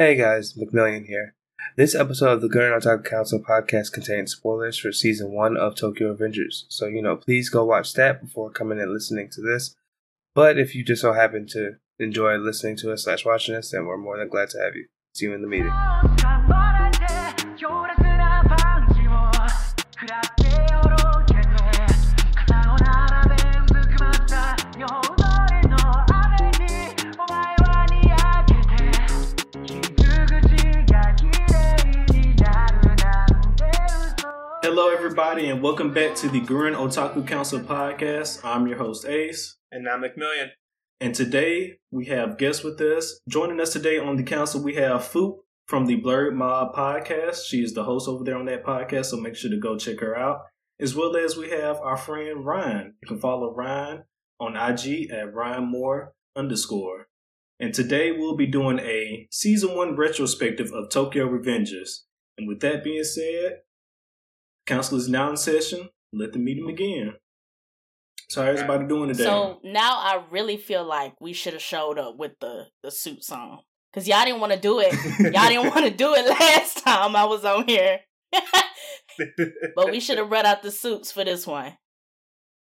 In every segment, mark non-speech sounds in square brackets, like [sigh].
Hey guys, McMillian here. This episode of the Gurren Otaku Council podcast contains spoilers for season one of Tokyo Revengers, so you know, please go watch that before coming and listening to this. But if you just so happen to enjoy listening to us slash watching us, then we're more than glad to have you. See you in the meeting. Everybody, and welcome back to the Gurren Otaku Council podcast. I'm your host, Ace, And I'm McMillian. and today we have guests with us. Joining us today on the council, we have Foop from the Blurred Mob podcast. She is the host over there on that podcast, so make sure to go check her out. As well as we have our friend Ryan. You can follow Ryan on IG at Ryan Moore underscore. And today we'll be doing a season one retrospective of Tokyo Revengers. And with that being said, council is now in session. Let the meeting begin. So how's everybody doing today? So now I really feel like we should have showed up with the the suits on because y'all didn't want to do it. y'all didn't want to do it [laughs] last time I was on here, [laughs] but we should have read out the suits for this one.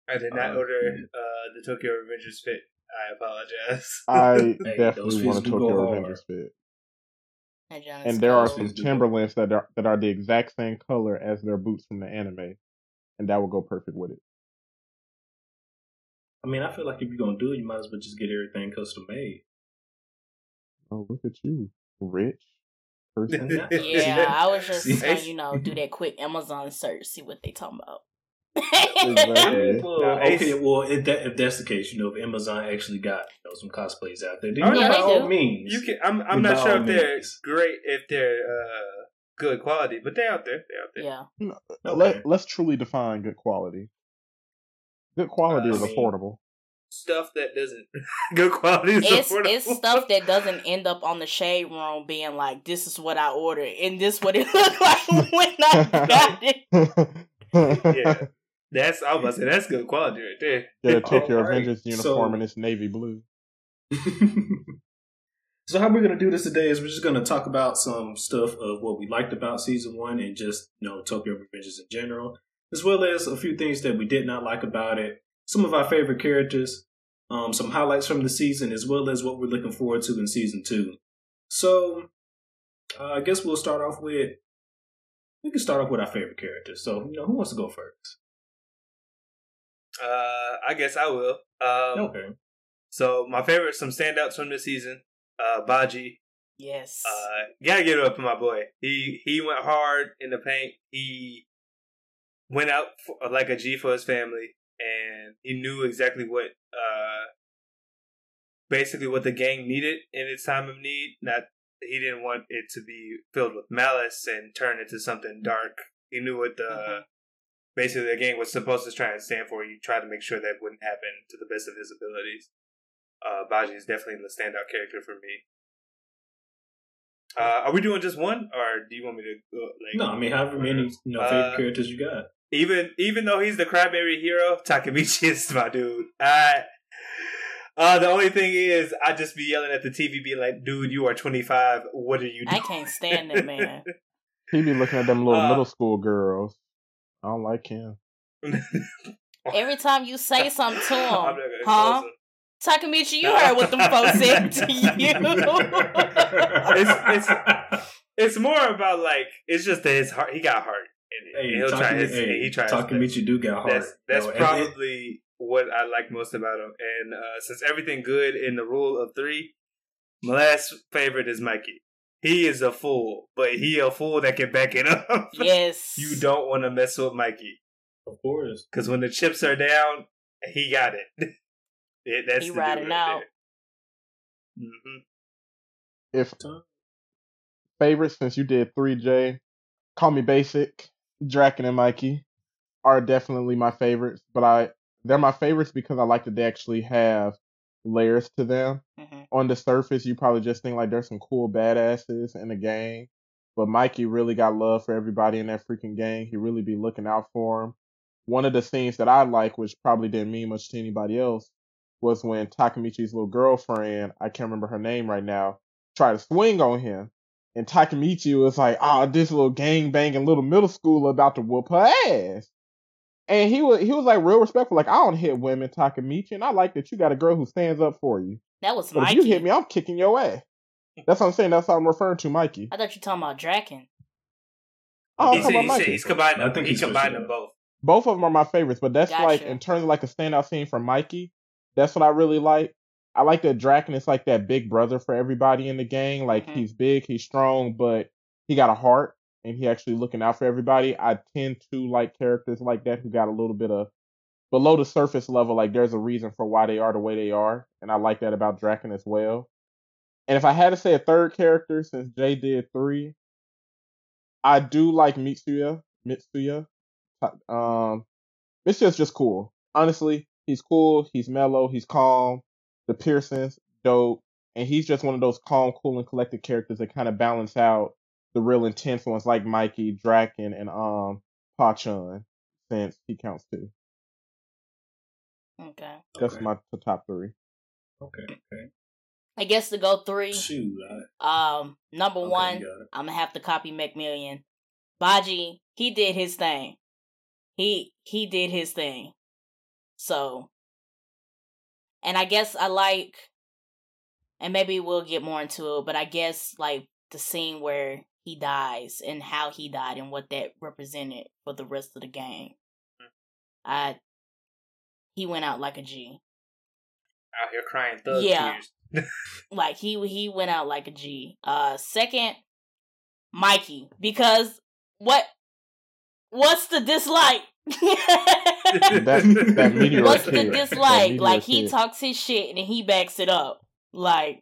I did not Uh, order uh, the Tokyo Revengers fit. I apologize. I [laughs] those definitely want a fits do Tokyo go hard. Revengers fit. And, And there are some Please. Timberlands that are that are the exact same color as their boots from the anime, and that will go perfect with it. I mean, I feel like if you're gonna do it, you might as well just get everything custom made. Oh, look at you, rich person. [laughs] Yeah, I was [laughs] just See? gonna, you know do that quick Amazon search, see what they talking about. [laughs] Exactly. Well, Now, okay, well, if, that, if that's the case, you know, if Amazon actually got you know some cosplays out there, then Oh, you yeah, know, by all do. means, You can. I'm. I'm not sure if they're means. great, if they're uh, good quality, but they're out there. They're out there. yeah, Okay. Let Let's truly define good quality. Good quality Uh, is I mean, affordable. Stuff that doesn't [laughs] good quality is it's affordable. it's stuff that doesn't end up on the shade room being like, "This is what I ordered," and this what it [laughs] looked like when I got it. yeah, that's. I was about to say that's good quality right there. Get a Tokyo Alright, Avengers uniform so- and it's navy blue. [laughs] so how we're gonna do this today is we're just gonna talk about some stuff of what we liked about season one and just you know Tokyo Revengers in general, as well as a few things that we did not like about it, some of our favorite characters, um, some highlights from the season, as well as what we're looking forward to in season two. So uh, I guess we'll start off with we can start off with our favorite characters. So you know who wants to go first? Uh, I guess I will. Um, okay. So my favorite, some standouts from this season. Uh, Baji. Yes. Uh, gotta get it up for my boy. He he went hard in the paint. He went out for, like a G for his family, and he knew exactly what uh basically what the gang needed in its time of need. Not he didn't want it to be filled with malice and turn into something dark. He knew what the Mhm. Basically the gang was supposed to try and stand for. He tried to make sure that wouldn't happen to the best of his abilities. Uh, Baji is definitely the standout character for me. Uh, are we doing just one, or do you want me to go? Like, No, I mean however many you know favorite Uh, characters you got. even even though he's the crybaby hero, Takamichi is my dude. I, uh, the only thing is, I just be yelling at the TV, being like, "Dude, you are 25. What are you I can't stand that man. [laughs] He be looking at them little Uh, middle school girls. I don't like him. Every time you say [laughs] something to him, huh? expose. Takamichi, you heard what them folks said to [laughs] you. It's- It's more about like it's just that his heart. He got heart. And Hey, he'll try Takami- his. hey, he tries. his. Takamichi do got heart. That's that's You know, it- probably what I like most about him. And uh, since everything good in the rule of three, my last favorite is Mikey. He is a fool, but he a fool that can back it up. [laughs] yes. you don't want to mess with Mikey of course. because when the chips are down, he got it. [laughs] It- that's He the riding right out. there. Mhm. If favorites, since you did three J, call me basic. Draken and Mikey are definitely my favorites, but I they're my favorites because I like that they actually have layers to them. Mhm. On the surface, you probably just think like there's some cool badasses in the gang, but Mikey really got love for everybody in that freaking gang. He really be looking out for them. One of the scenes that I like, which probably didn't mean much to anybody else, was when Takamichi's little girlfriend, I can't remember her name right now, tried to swing on him. And Takemichi was like, "Ah, this little gang banging little middle schooler about to whoop her ass." And he was he was like real respectful, like I don't hit women, Takemichi, and I like that you got a girl who stands up for you. That was But Mikey. if you hit me, I'm kicking your ass. That's what I'm saying. That's what I'm referring to, Mikey. I thought you were talking about Draken. Oh, I'm he talking said, about Mikey. he's combined. I think he he's combined them both. Both of them are my favorites, but that's like in terms of like a standout scene from Mikey. That's what I really like. I like that Draken is like that big brother for everybody in the gang. Like Mhm. he's big, he's strong, but he got a heart and he actually looking out for everybody. I tend to like characters like that who got a little bit of below the surface level. Like there's a reason for why they are the way they are, and I like that about Draken as well. And if I had to say a third character, since Jay did three, I do like Mitsuya. Mitsuya. Um, Mitsuya's just cool. Honestly, he's cool. He's mellow. He's calm. The Pearsons, dope, and he's just one of those calm, cool, and collected characters that kind of balance out the real intense ones like Mikey, Draken, and um Pachin, since he counts too. Okay. That's Okay. my the top three. Okay, okay. I guess to go three. Shoot. I, Um, number okay, one, you got it. I'm gonna have to copy McMillian. Baji, he did his thing. He he did his thing. So, and I guess I like, and maybe we'll get more into it, but I guess like the scene where he dies and how he died and what that represented for the rest of the gang. I he went out like a G. Out here crying thug Yeah. tears. [laughs] like he he went out like a G. Uh second, Mikey because what what's the dislike? [laughs] That that meteor what's the That dislike? meteor Like he kid. talks his shit and he backs it up. Like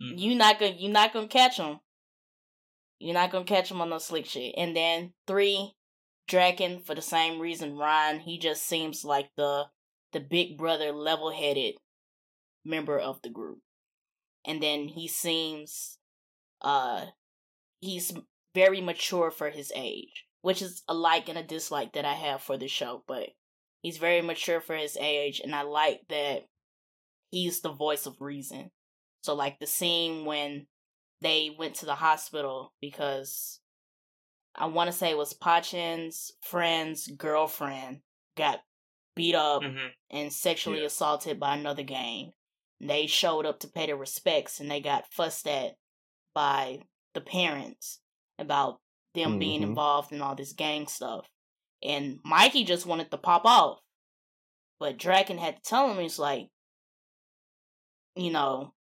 Mm. you not gonna you not gonna catch him. You're not gonna catch him on no slick shit. And then three, Draken for the same reason. Ryan, he just seems like the the big brother, level headed member of the group. And then he seems uh he's very mature for his age, which is a like and a dislike that I have for the show, but he's very mature for his age and I like that he's the voice of reason. So like the scene when they went to the hospital because I want to say it was Pachin's friend's girlfriend got beat up Mhm. and sexually Yeah. assaulted by another gang. They showed up to pay their respects and they got fussed at by the parents about them being Mhm. involved in all this gang stuff. And Mikey just wanted to pop off. But Draken had to tell him, he's like, you know,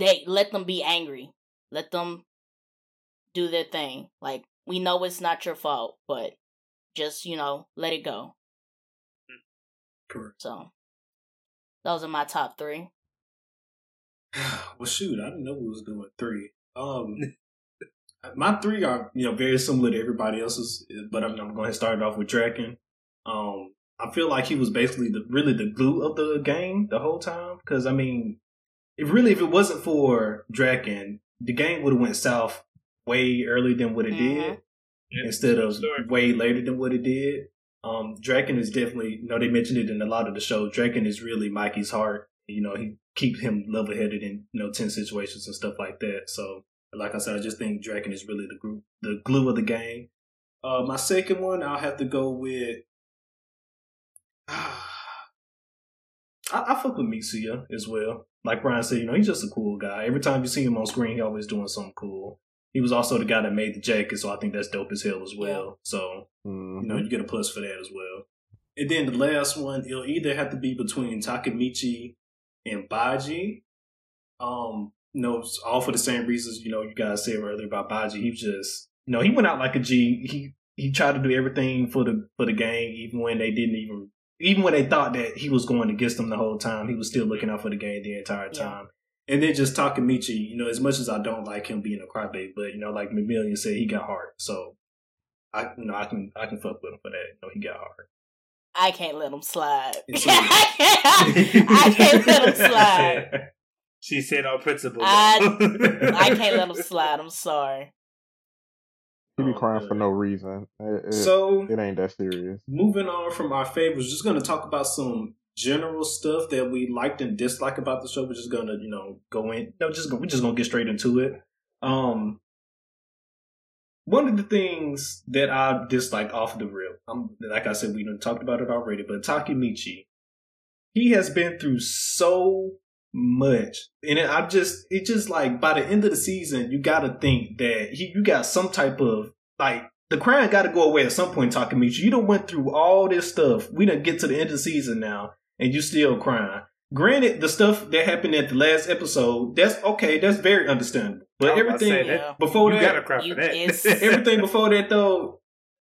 they let them be angry. Let them do their thing. Like, we know it's not your fault, but just, you know, let it go. Correct. So, those are my top three. [sighs] Well, shoot, I didn't know we was doing three. Um, [laughs] my three are you know very similar to everybody else's, but I'm, I'm going to start it off with Draken. Um, I feel like he was basically the really the glue of the game the whole time. Because I mean, if really if it wasn't for Draken, the game would have went south way earlier than what it did, Yeah. instead of Sure. way later than what it did. Um, Draken is definitely, you know, they mentioned it in a lot of the show. Draken is really Mikey's heart. You know, he keeps him level headed in, you know, tense situations and stuff like that. So, like I said, I just think Draken is really the group, the glue of the game. Uh, my second one, I'll have to go with. [sighs] I, I fuck with Mitsuya as well. Like Brian said, you know, he's just a cool guy. Every time you see him on screen, he always doing something cool. He was also the guy that made the jacket, so I think that's dope as hell as well. So, Mhm. you know, you get a plus for that as well. And then the last one, it'll either have to be between Takamichi and Baji. Um, you know, all for the same reasons, you know, you guys said earlier about Baji. He was just you know, he went out like a G. He he tried to do everything for the for the gang, even when they didn't even even when they thought that he was going against them the whole time, he was still looking out for the game the entire Yeah. time. And then just Takamichi, you know, as much as I don't like him being a crybaby, but you know, like McMillian said, he got heart. So I you know, I can I can fuck with him for that. You know, he got heart. I can't let him slide. I can't, [laughs] I can't let him slide. [laughs] She said on principle. I- I can't let him [laughs] slide. I'm sorry. He be Oh, crying for no reason. It, it, So it ain't that serious. moving on from our favorites, just gonna talk about some general stuff that we liked and disliked about the show. We're just gonna, you know, go in. No, just we're just gonna get straight into it. Um, one of the things that I dislike off the rip, I'm like I said, we done talked about it already, but Takemichi, he has been through so much, and it, I'm just, it just like by the end of the season, you got to think that he, you got some type of like the crying got to go away at some point. Takemichi, you done went through all this stuff. We done get to the end of the season now, and you still crying. Granted, the stuff that happened at the last episode, that's okay. That's very understandable. But I was about to say everything that- before you that, gotta cry You- for that. [laughs] [laughs] everything before that though,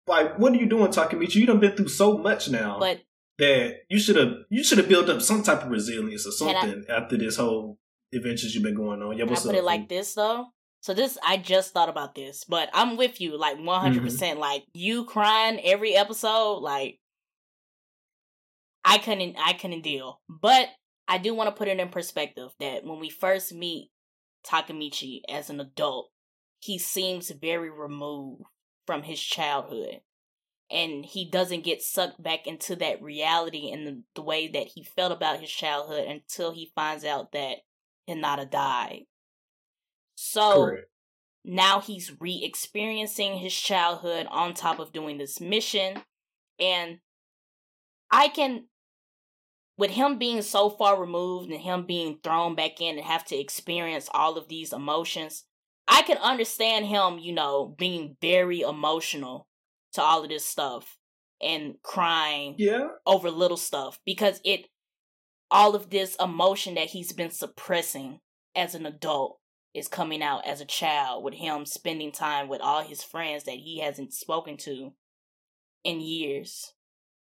like what are you doing, Takemichi? You done been through so much now But that you should have you should have built up some type of resilience or Can I- something after this whole adventures you've been going on. Yeah, Can I put up? it like this though? So this I just thought about this, but I'm with you like 100. Mm-hmm. percent Like you crying every episode, like I couldn't I couldn't deal. But I do want to put it in perspective that when we first meet Takamichi as an adult, he seems very removed from his childhood. And he doesn't get sucked back into that reality in the, the way that he felt about his childhood until he finds out that Hinata died. So Correct. now he's re experiencing his childhood on top of doing this mission. And I can, with him being so far removed and him being thrown back in and have to experience all of these emotions, I can understand him, you know, being very emotional to all of this stuff and crying Yeah, over little stuff because it all of this emotion that he's been suppressing as an adult is coming out as a child with him spending time with all his friends that he hasn't spoken to in years.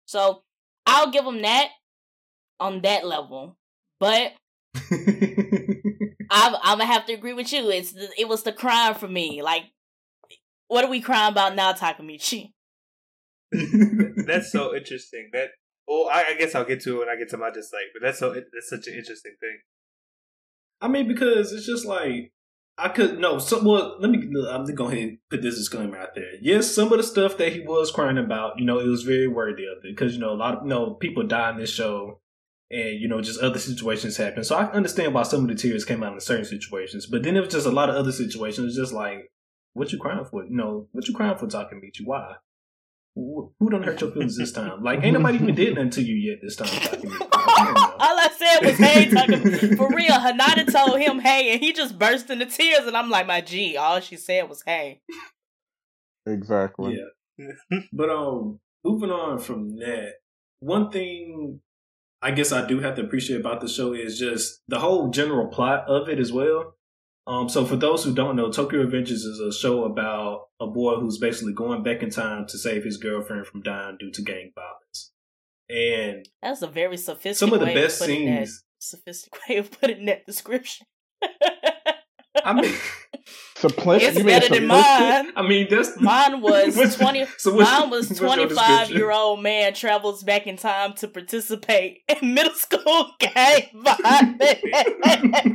So I'll give him that on that level. But [laughs] I'm, I'm gonna have to agree with you. It's the, it was the crime for me. Like, what are we crying about now, Takamichi? [laughs] that's so interesting. That well, I, I guess I'll get to it when I get to my dislike. But that's so that's such an interesting thing. I mean, because it's just like I could no. So well, let me. I'm just going ahead and put this disclaimer out there. Yes, some of the stuff that he was crying about, you know, it was very worthy of it because you know a lot of you know people die in this show, and you know just other situations happen. So I understand why some of the tears came out in certain situations, but then it was just a lot of other situations. Just like, what you crying for? No, what you crying for? Talking to you? Why? Who don't hurt your feelings this time? Like, ain't nobody even did nothing to you yet this time. Takemichi. [laughs] Come on now. All I said was, "Hey, talking for real." Hinata told him, "Hey," and he just burst into tears, and I'm like, "My G." All she said was, "Hey." Exactly. Yeah. But um, moving on from that, one thing I guess I do have to appreciate about the show is just the whole general plot of it as well. Um, so for those who don't know, Tokyo Revengers is a show about a boy who's basically going back in time to save his girlfriend from dying due to gang violence. And That's a very sophisticated. some of the best putting that, scenes, Sophisticated [laughs] way of putting that description. [laughs] I mean, Simplistic. [laughs] It's better than mine. I mean that's [laughs] Mine was twenty. [laughs] So Mine was twenty-five year old man travels back in time to participate in middle school gang violence.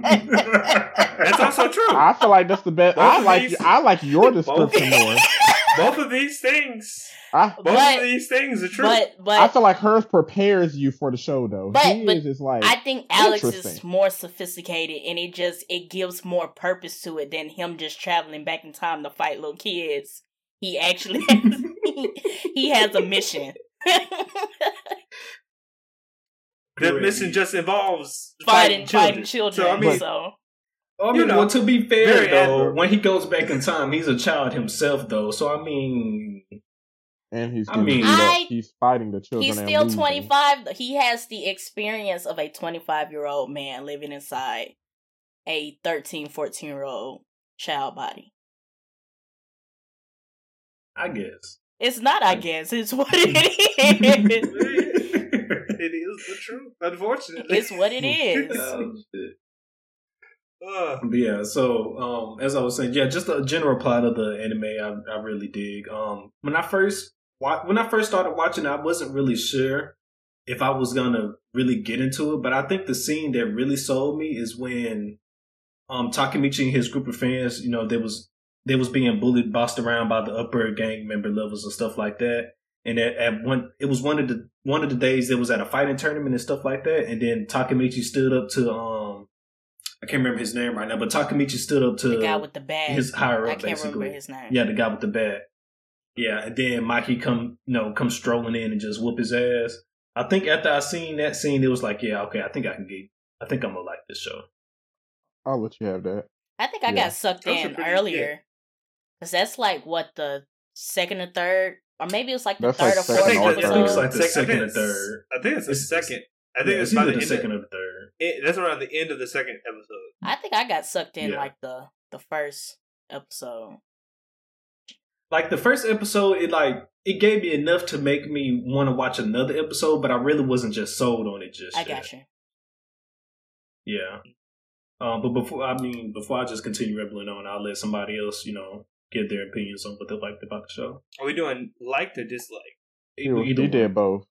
That's also true. I feel like that's the best. Both I like these- I like your Both- description more. Both of these things, I both But- of these things are true. but but I feel like hers prepares you for the show though. But- His but is just like I think Alex is Interesting. more sophisticated, and it just it gives more purpose to it than him just traveling back in time to fight little kids. He actually [laughs] has, he has a mission. that mission just involves fighting children. fighting children. So I mean, so I mean, You know, well, to be fair though, admirable. when he goes back in time, he's a child himself though. So I mean, and he's I mean- beat. I- he's fighting the children. he's still twenty five. He has the experience of a twenty five year old man living inside a 13, 14 year old child body. I guess. It's not, I guess. It's what it is. [laughs] it is the truth. Unfortunately, it's what it [laughs] oh, is. Oh, shit. Yeah, so um, as I was saying, yeah, just the general plot of the anime, I, I really dig. Um, when I first wa- when I first started watching, I wasn't really sure if I was gonna really get into it, but I think the scene that really sold me is when um Takemichi and his group of fans, you know, they was they was being bullied, bossed around by the upper gang member levels and stuff like that. And at, at one, it was one of the one of the days that was at a fighting tournament and stuff like that. And then Takamichi stood up to um, I can't remember his name right now, but Takamichi stood up to The guy with the bag. his higher I up, can't basically. remember his name. Yeah, the guy with the bag. Yeah, and then Mikey come, you know, come strolling in and just whoop his ass. I think after I seen that scene, it was like, yeah, okay, I think I can get, I think I'm gonna like this show. I'll let you have that. I think I Yeah. got sucked Those are in earlier. Because that's like what the second or third, or maybe it was like the That's like third or second fourth or it's- third. I think it's like the Sec- second or third. I think it's the second. I I think yeah, it's it's by either the the second of, or third. it, that's around the end of the second episode. I think I got sucked in Yeah. like the the first episode. Like the first episode, it like it gave me enough to make me want to watch another episode, but I really wasn't just sold on it just I yet. got you. Yeah. Um, but before I mean, before I just continue rambling on, I'll let somebody else, you know, give their opinions on what they liked about the show. Are we doing liked or dislike? You, Either you one. did both.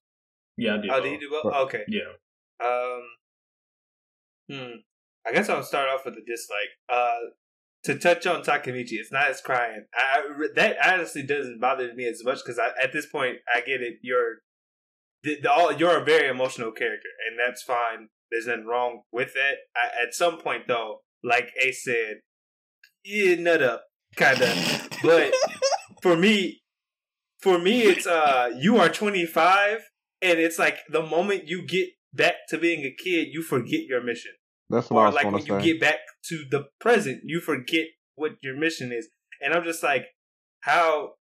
Yeah, I did. Oh, did you do both? Okay. Yeah. Um. Hmm. I guess I'll start off with a dislike. Uh, to touch on Takamichi, it's not as crying. I, I- that honestly doesn't bother me as much because at this point I get it. You're the, the, all, you're a very emotional character, and that's fine. There's nothing wrong with that. I, at some point, though, like Ace said, yeah, nut up, kind of. But [laughs] for me, for me, it's uh, you are 25, and it's like the moment you get back to being a kid, you forget your mission That's what I or was like when to you get back to the present, you forget what your mission is. And I'm just like, how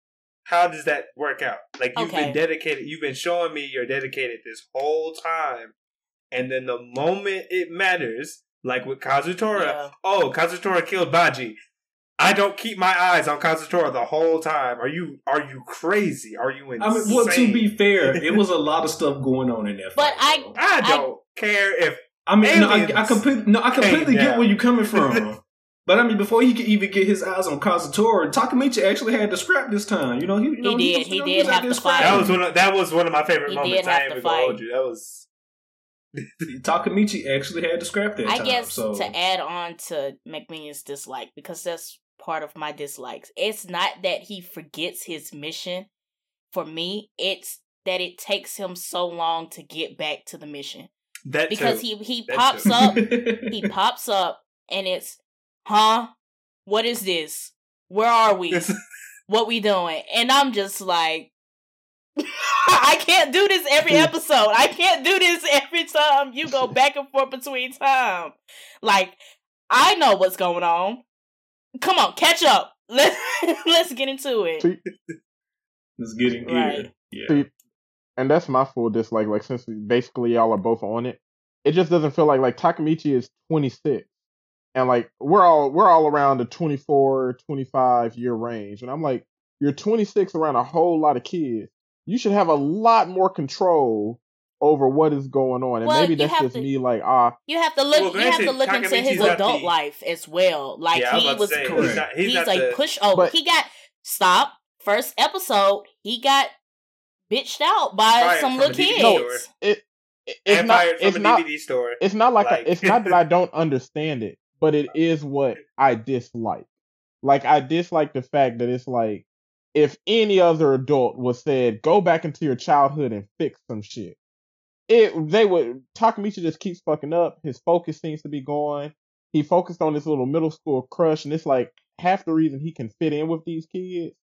how does that work out? Like you've Okay. been dedicated, you've been showing me you're dedicated this whole time, and then the moment it matters, like with Kazutora, Yeah. oh Kazutora killed Baji. I don't keep my eyes on Kazutora the whole time. Are you are you crazy? Are you insane? I mean, well, to be fair, it was a [laughs] lot of stuff going on in there. But I- though. I don't care if I mean, no, I, I aliens completely, no, I completely get where you're coming from. [laughs] but I mean, before he could even get his eyes on Kazutora, Takamichi actually had to scrap this time. You know, he, you know, did. was- He you know, did was have there to fight. that was one of that was one of my favorite He moments. did I have ain't to even fight. hold you. That was Takamichi actually had to scrap that I time. guess so. to add on to McMillian's dislike, because that's part of my dislikes. It's not that he forgets his mission. For me, it's that it takes him so long to get back to the mission. that Because too. he he That pops too. up, [laughs] he pops up, and it's, huh? What is this? Where are we? [laughs] what we doing? And I'm just like, [laughs] I can't do this every episode. I can't do this every time you go back and forth between time. Like, I know what's going on. Come on, catch up. Let's [laughs] let's get into it. See, Let's get in gear. Right. Yeah. See, and that's my full dislike. Like since basically y'all are both on it, it just doesn't feel like like Takamichi is 26, and like we're all we're all around the 24, 25 year range, and I'm like, you're 26 around a whole lot of kids. You should have a lot more control over what is going on, and Well, maybe that's just to- me. Like ah, You have to look. Well, you have to look into his adult the- life as well. Like yeah, he was, to say, correct. he's not, he's he's, like the, push over. But- he got stop. First episode, he got bitched out by some little a kids. store. it, it- it's and not fired from it's a not DVD store. it's not like, Like- I, it's not that I don't understand it, but it [laughs] is what I dislike. Like I dislike the fact that it's like if any other adult was said, go back into your childhood and fix some shit. It they would Takamichi just keeps fucking up. His focus seems to be gone. He focused on this little middle school crush, and it's like half the reason he can fit in with these kids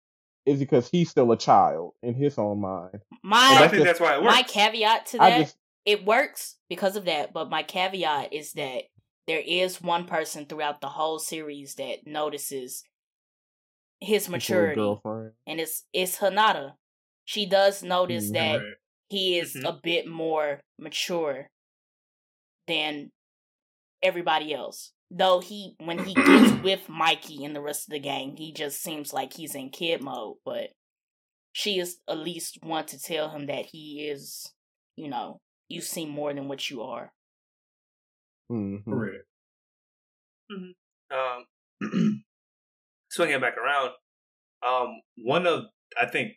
is because he's still a child in his own mind. And My I think just- that's why it works. my caveat to that just it works because of that, but my caveat is that there is one person throughout the whole series that notices his his maturity, girlfriend. and it's it's Hinata. She does notice Mhm. that Right. He is Mhm. a bit more mature than everybody else. Though he, when he gets [clears throat] with Mikey and the rest of the gang, he just seems like he's in kid mode. But she is at least one to tell him that he is, you know, you seem more than what you are. Mm-hmm. Correct. um, [clears throat] swinging back around, um, one of I think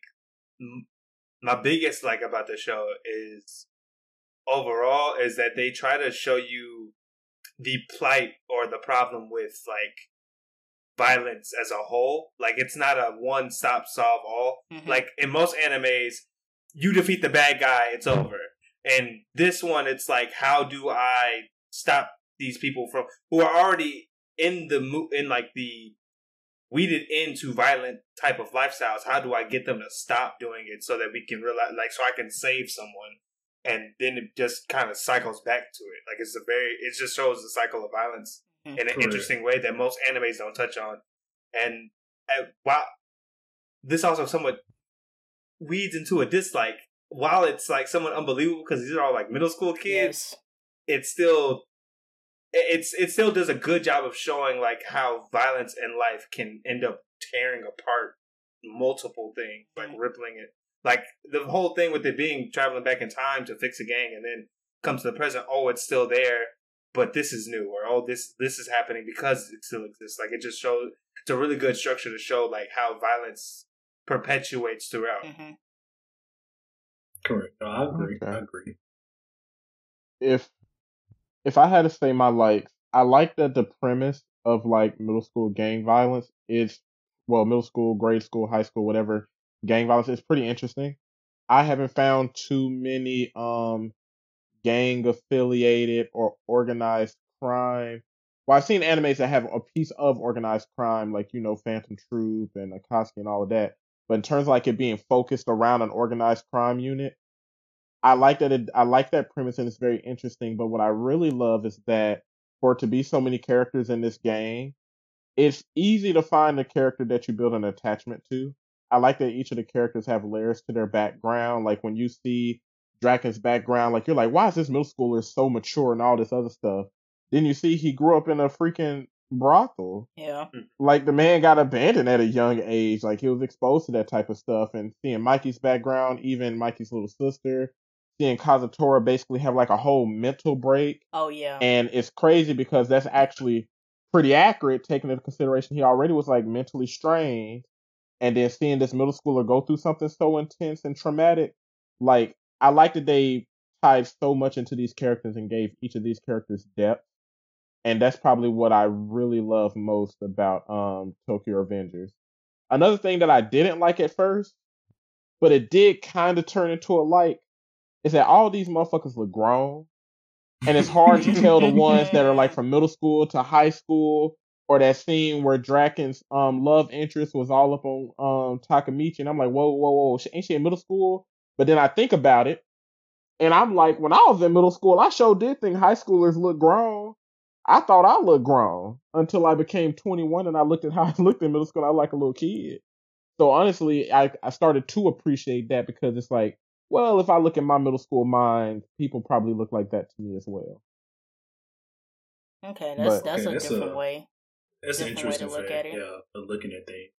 m- my biggest like about the show is overall is that they try to show you the plight or the problem with like violence as a whole. Like it's not a one stop solve all. Mhm. Like in most animes, you defeat the bad guy, it's over. And this one, it's like, how do I stop these people from who are already in the mo- in like the weeded into violent type of lifestyles? How do I get them to stop doing it so that we can realize, like, so I can save someone? And then it just kind of cycles back to it. Like it's a very, it just shows the cycle of violence Mhm. in an Correct. interesting way that most animes don't touch on. And uh, while this also somewhat weeds into a dislike, while it's like somewhat unbelievable because these are all like middle school kids, Yes. it's still it- it's it still does a good job of showing like how violence in life can end up tearing apart multiple things, like rippling it. Like the whole thing with it being traveling back in time to fix a gang and then comes to the present, oh it's still there, but this is new, or oh this this is happening because it still exists. Like it just shows it's a really good structure to show like how violence perpetuates throughout. hmm Correct. No, I agree. Okay. I agree. if if I had to say my likes, I like that the premise of like middle school gang violence is well, middle school, grade school, high school, whatever, gang violence is pretty interesting. I haven't found too many um gang affiliated or organized crime. Well, I've seen animes that have a piece of organized crime, like you know, Phantom Troop and Akatsuki and all of that. But in terms of like it being focused around an organized crime unit, I like that it, I like that premise and it's very interesting. But what I really love is that for it to be so many characters in this game, it's easy to find a character that you build an attachment to. I like that each of the characters have layers to their background. Like when you see Draken's background, like you're like, why is this middle schooler so mature and all this other stuff? Then you see he grew up in a freaking brothel Yeah. like the man got abandoned at a young age. Like he was exposed to that type of stuff, and seeing Mikey's background, even Mikey's little sister, seeing Kazutora basically have like a whole mental break, Oh yeah. and it's crazy because that's actually pretty accurate, taking into consideration he already was like mentally strained, and then seeing this middle schooler go through something so intense and traumatic, like I like that they tied so much into these characters and gave each of these characters depth and that's probably what I really love most about um Tokyo Revengers. Another thing that I didn't like at first, but it did kind of turn into a like, is that all these motherfuckers look grown, and it's hard to tell the [laughs] ones that are like from middle school to high school, or that scene where Draken's um love interest was all up on um Takamichi, and I'm like, whoa, whoa, whoa, ain't she in middle school? But then I think about it, and I'm like, when I was in middle school, I sure did think high schoolers look grown. I thought I looked grown until I became 21 and I looked at how [laughs] I looked in middle school. I was like a little kid. So honestly, I, I started to appreciate that because it's like, well, if I look at my middle school mind, people probably look like that to me as well. Okay, that's But- that's Okay, a that's different a- way. That's an Different way to interesting look fact. at it. Yeah, of looking at things.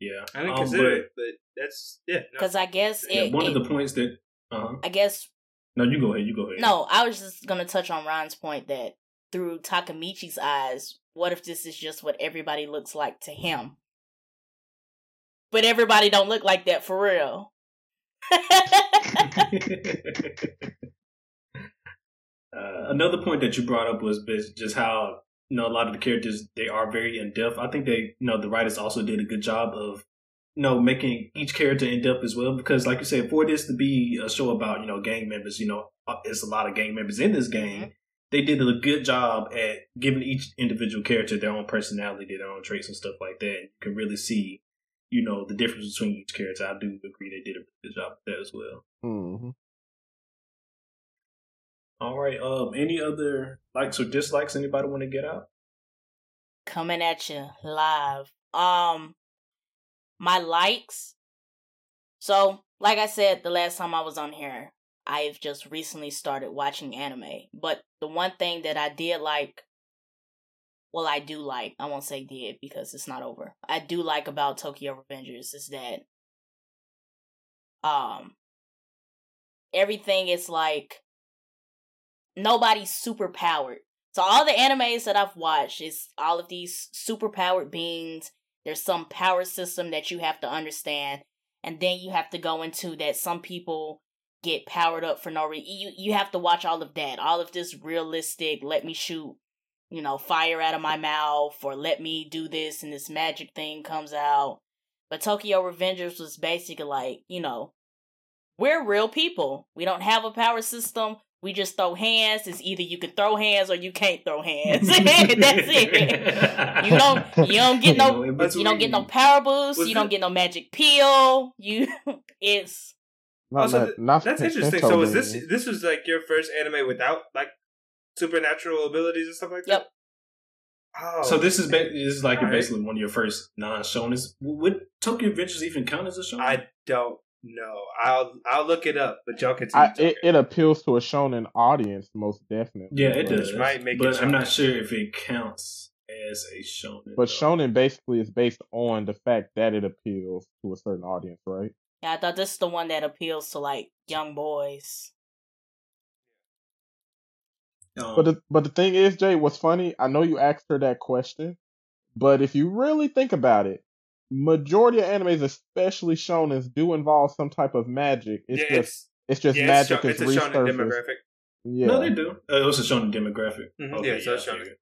Yeah. I didn't Um, consider but- it, but that's yeah. No. Because I guess Yeah, it. one it- of the points that. Uh-huh. I guess No, you go ahead. You go ahead. no. I was just gonna touch on Ron's point that through Takamichi's eyes, what if this is just what everybody looks like to him? But everybody don't look like that for real. [laughs] uh, another point that you brought up was just how you know a lot of the characters they are very in depth. I think they you know the writers also did a good job of you know making each character in depth as well because like you said for this to be a show about you know gang members you know it's a lot of gang members in this game. They did a good job at giving each individual character their own personality, their own traits and stuff like that. You can really see, you know, the difference between each character. I do agree they did a good job with that as well. hmm All right. Um, any other likes or dislikes anybody want to get out? Coming at you live. Um, my likes. So, like I said the last time I was on here, I've just recently started watching anime. But the one thing that I did like, well, I do like, I won't say did because it's not over. I do like about Tokyo Revengers is that, um, everything is like nobody's super powered. So all the animes that I've watched is all of these super powered beings. There's some power system that you have to understand, and then you have to go into that some people get powered up for no reason. You you have to watch all of that, all of this realistic. Let me shoot, you know, fire out of my mouth, or let me do this, and this magic thing comes out. But Tokyo Revengers was basically like, you know, we're real people. We don't have a power system. We just throw hands. It's either you can throw hands or you can't throw hands. [laughs] [laughs] That's it. You don't you don't get no in you don't get no power boost. You don't get no magic peel. You [laughs] it's Not, Oh, so th- not that's interesting. So was this this was like your first anime without like supernatural abilities and stuff like that? Yep. Oh, So this is ba- this is like Alright. basically one of your first non-shonens. Would Tokyo Revengers even count as a shonen? I don't know. I'll I'll look it up, but y'all I, continue. it, it appeals to a shonen audience most definitely. yeah, it but- does. might make but it I'm not sure if it counts as a shonen. But though. shonen basically is based on the fact that it appeals to a certain audience, right? yeah, I thought this is the one that appeals to like young boys. Um, But the, but the thing is, Jay, what's funny? I know you asked her that question, but if you really think about it, majority of animes, especially shonens, do involve some type of magic. It's yeah, just it's just yeah, magic it's, is sho- it's a shonen demographic. Yeah, no, they do. Uh, it was a shonen demographic. Mhm, Okay, yeah, so it's I shonen. figured.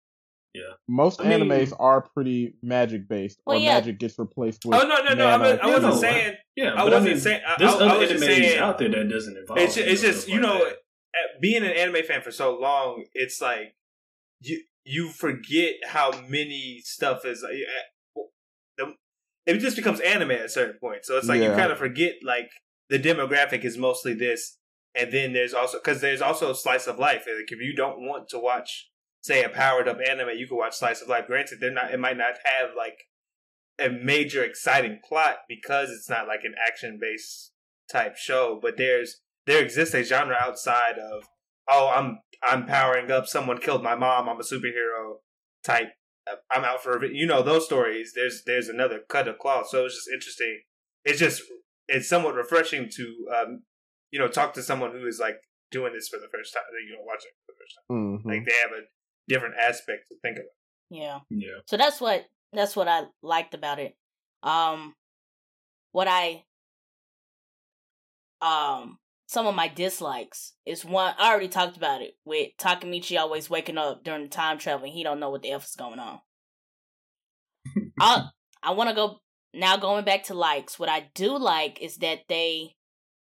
most I mean- animes are pretty magic based, Well, or yeah. magic gets replaced with. Oh no no no! I, mana. was, I Yeah, wasn't no, saying. Yeah, I wasn't mean, saying- There's I- I other was just animes saying- out there that doesn't involve. It's just, it's just you know, that. Uh, being an anime fan for so long, it's like you you forget how many stuff is. uh, the- It just becomes anime at a certain point, so it's like you kind of forget like the demographic is mostly this, and then there's also because there's also slice of life. Like if you don't want to watch, say, a powered up anime, you can watch slice of life. Granted, they're not. It might not have like a major exciting plot because it's not like an action based type show, but there's there exists a genre outside of oh I'm I'm powering up someone killed my mom I'm a superhero type uh, I'm out for a vi- you know those stories there's there's another cut of cloth so it's just interesting it's just it's somewhat refreshing to um you know talk to someone who is like doing this for the first time you know watching it for the first time Mhm. like they have a different aspect to think about Yeah. yeah. So that's what that's what I liked about it. Um what I um some of my dislikes is one I already talked about it with Takamichi always waking up during the time traveling. He don't know what the F is going on. [laughs] I I want to go now going back to likes. What I do like is that they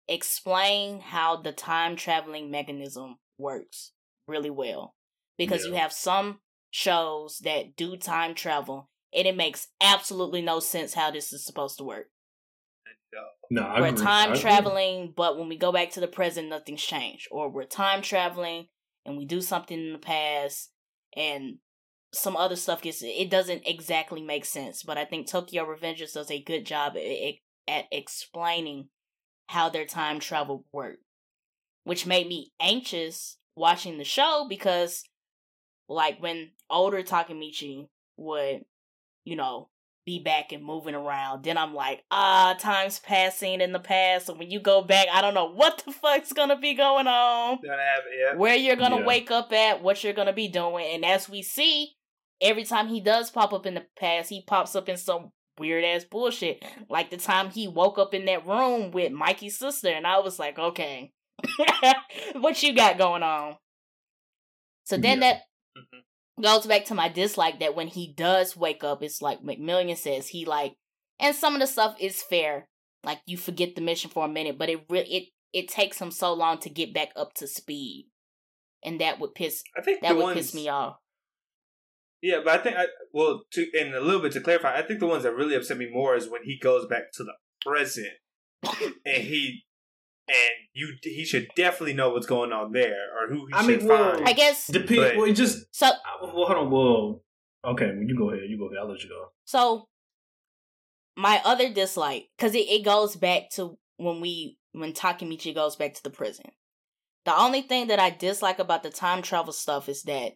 explain how the time traveling mechanism works really well because you have some shows that do time travel and it makes absolutely no sense how this is supposed to work. No, we're time traveling, but when we go back to the present, nothing's changed. Or we're time traveling and we do something in the past and some other stuff gets it doesn't exactly make sense. But I think Tokyo Revengers does a good job at, at explaining how their time travel worked. Which made me anxious watching the show because like when older Takamichi would, you know, be back and moving around. Then I'm like, ah, time's passing in the past. So when you go back, I don't know what the fuck's gonna be going on, Gonna have yeah. where you're gonna Yeah. wake up at, what you're gonna be doing. And as we see, every time he does pop up in the past, he pops up in some weird ass bullshit. Like the time he woke up in that room with Mikey's sister, and I was like, okay, [laughs] what you got going on? So then Yeah. that Mhm. Goes back to my dislike that when he does wake up, it's like McMillian says he like, and some of the stuff is fair. Like you forget the mission for a minute, but it really it it takes him so long to get back up to speed, and that would piss I think that would ones, piss me off. Yeah, but I think I well to and a little bit to clarify, I think the ones that really upset me more is when he goes back to the present [laughs] and he and you he should definitely know what's going on there or who he I should mean, well- find. I guess Depend. But- well, it just. so. Well, hold on. Well, okay. Well, you go ahead. You go ahead. I'll let you go. So my other dislike, because it, it goes back to when we when Takemichi goes back to the prison. The only thing that I dislike about the time travel stuff is that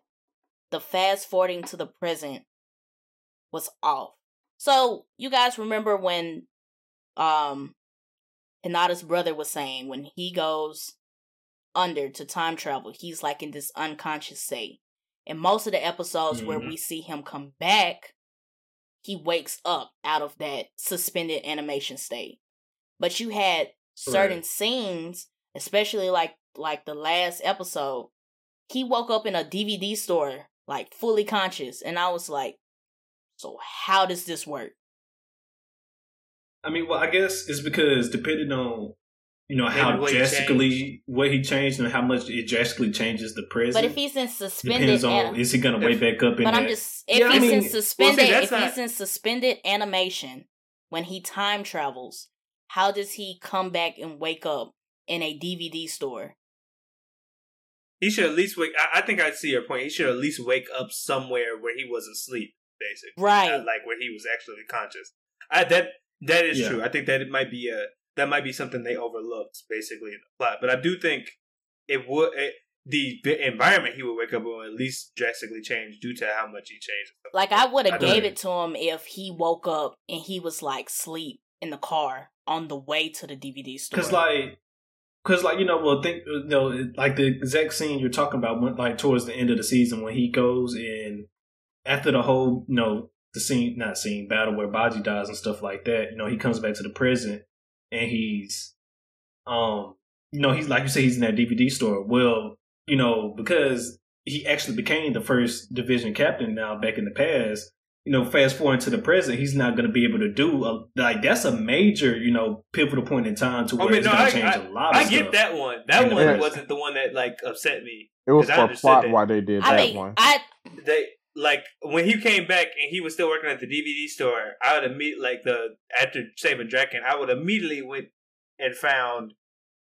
the fast forwarding to the present was off. So you guys remember when um Hinata's brother was saying when he goes under to time travel, he's like in this unconscious state. And most of the episodes where Mhm. we see him come back, he wakes up out of that suspended animation state. But you had certain Right. scenes, especially like like the last episode, he woke up in a DVD store, like fully conscious, and I was like, so how does this work? I mean, well, I guess it's because depending on you know how what he drastically what he changed and how much it drastically changes the present. But if he's in suspended, depends on an- is he gonna wake back up in but I'm just if Yeah, I he's mean- in well, see, suspended, if not- he's in suspended animation when he time travels, how does he come back and wake up in a DVD store? He should at least wake. I, I think I see your point. He should at least wake up somewhere where he wasn't asleep, basically, Right. Not like where he was actually conscious. I, that that is Yeah. true. I think that it might be a that might be something they overlooked, basically in the plot. But I do think it would it, the the environment he would wake up in will at least drastically change due to how much he changed. Like I would have gave it to him if he woke up and he was like sleep in the car on the way to the DVD store. Cause like, cause like you know, well, think you know, like the exact scene you're talking about, when, like towards the end of the season when he goes in after the whole, you know, the scene, not scene battle where Baji dies and stuff like that. You know, he comes back to the prison and he's, um, you know, he's like you say, he's in that DVD store. Well, you know, because he actually became the first division captain now back in the past you know, fast forward to the present, he's not going to be able to do a, like that's a major, you know, pivotal point in time to I where mean, it's no, going to change I, a lot of I stuff. get that one. That In the one wasn't the one that like upset me. It was I for plot that. why they did I that mean, one. I They like when he came back and he was still working at the DVD store. I would immediately like the after saving Draken, I would immediately went and found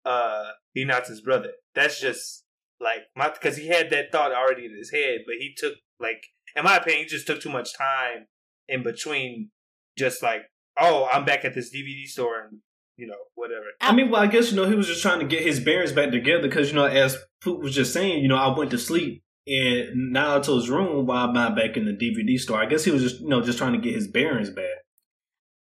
uh Hinata's brother. That's just like my because he had that thought already in his head, but he took like in my opinion, he just took too much time in between. Just like oh, I'm back at this DVD store and you know whatever. I mean, well, I guess you know he was just trying to get his bearings back together because you know, as Foot was just saying, you know, I went to sleep in Naoto's room while I'm not back in the DVD store. I guess he was just you know just trying to get his bearings back.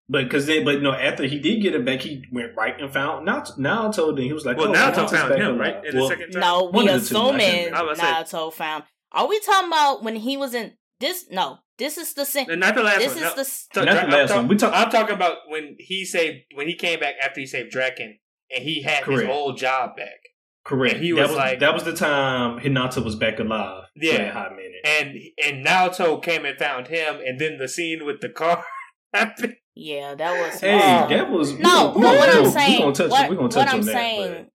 But because then, but you know, after he did get it back, he went right and found Naoto. Naoto then he was like, Well, oh, Naoto Naoto's found back him, alive. right? Well, no, we of two, I assuming remember. I was saying- Naoto found. Are we talking about when he was in this? No, this is the same. Not the last This one. is no. the s- Not the I'm last talk- one. We talk- I'm talking about when he saved when he came back after he saved Draken and he had Correct. his old job back. Correct. And he that was was like- that was the time Hinata was back alive. for Yeah. that hot minute. And and Naoto came and found him and then the scene with the car [laughs] happened. Yeah, that was. Hey, uh, that was we no. gonna- we But gonna- what we I'm gonna- saying, we gonna touch, what, we gonna touch what I'm that, saying,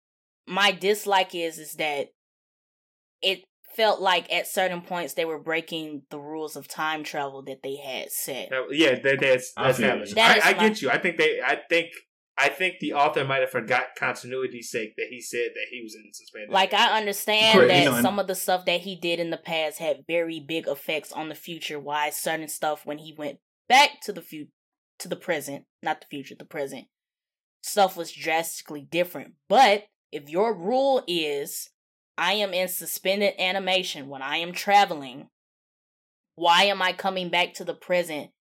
my dislike is is that it felt like at certain points they were breaking the rules of time travel that they had set. Yeah, that, that's I that's feel happening. you. That is I, I get you. I think they. I think. I think the author might have forgot continuity's sake that he said that he was in suspended. Like I understand Correct, that you some of the stuff that he did in the past had very big effects on the future. Why certain stuff when he went back to the future, to the present, not the future, the present, stuff was drastically different. But if your rule is I am in suspended animation when I am traveling, why am I coming back to the present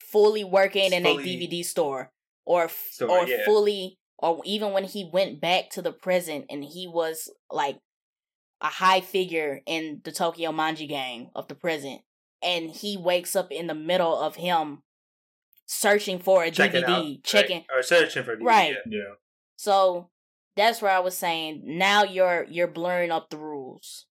fully working in Fully- a DVD store or f- Store, or yeah. fully or even when he went back to the present and he was like a high figure in the Tokyo Manji gang of the present and he wakes up in the middle of him searching for a checking DVD, out, right? checking or searching for DVD, Right. yeah. Yeah. so that's where I was saying now you're you're blurring up the rules.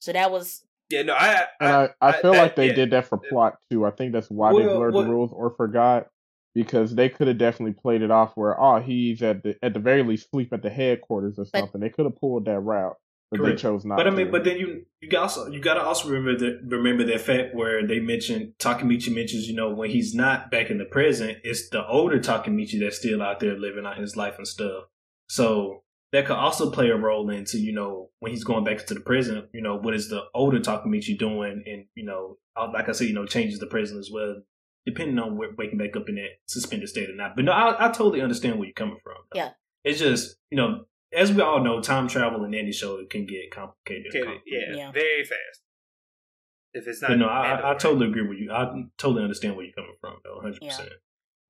So that was Yeah, no, I, And I, I, I, I- feel that- like they yeah. did that for plot too. I think that's why they blurred what- the rules or forgot because they could have definitely played it off where oh he's at the at the very least sleep at the headquarters or But- something. they could have pulled that route, but Correct. they chose not. But I to. mean, but then you you got also you got to also remember that remember that fact where they mentioned Takamichi mentions you know when he's not back in the present, it's the older Takamichi that's still out there living out his life and stuff. So that could also play a role into you know when he's going back into the prison. You know what is the older Takamichi doing, and you know uh, like I said, you know changes the prison as well, depending on where, waking back up in that suspended state or not. But no, I, I totally understand where you're coming from. though. Yeah. it's just you know as we all know, time travel in any show can get complicated. and Okay, yeah, Yeah. very fast. If it's not, But no, I, I, I totally agree with you. I totally understand where you're coming from, though, hundred Yeah. percent.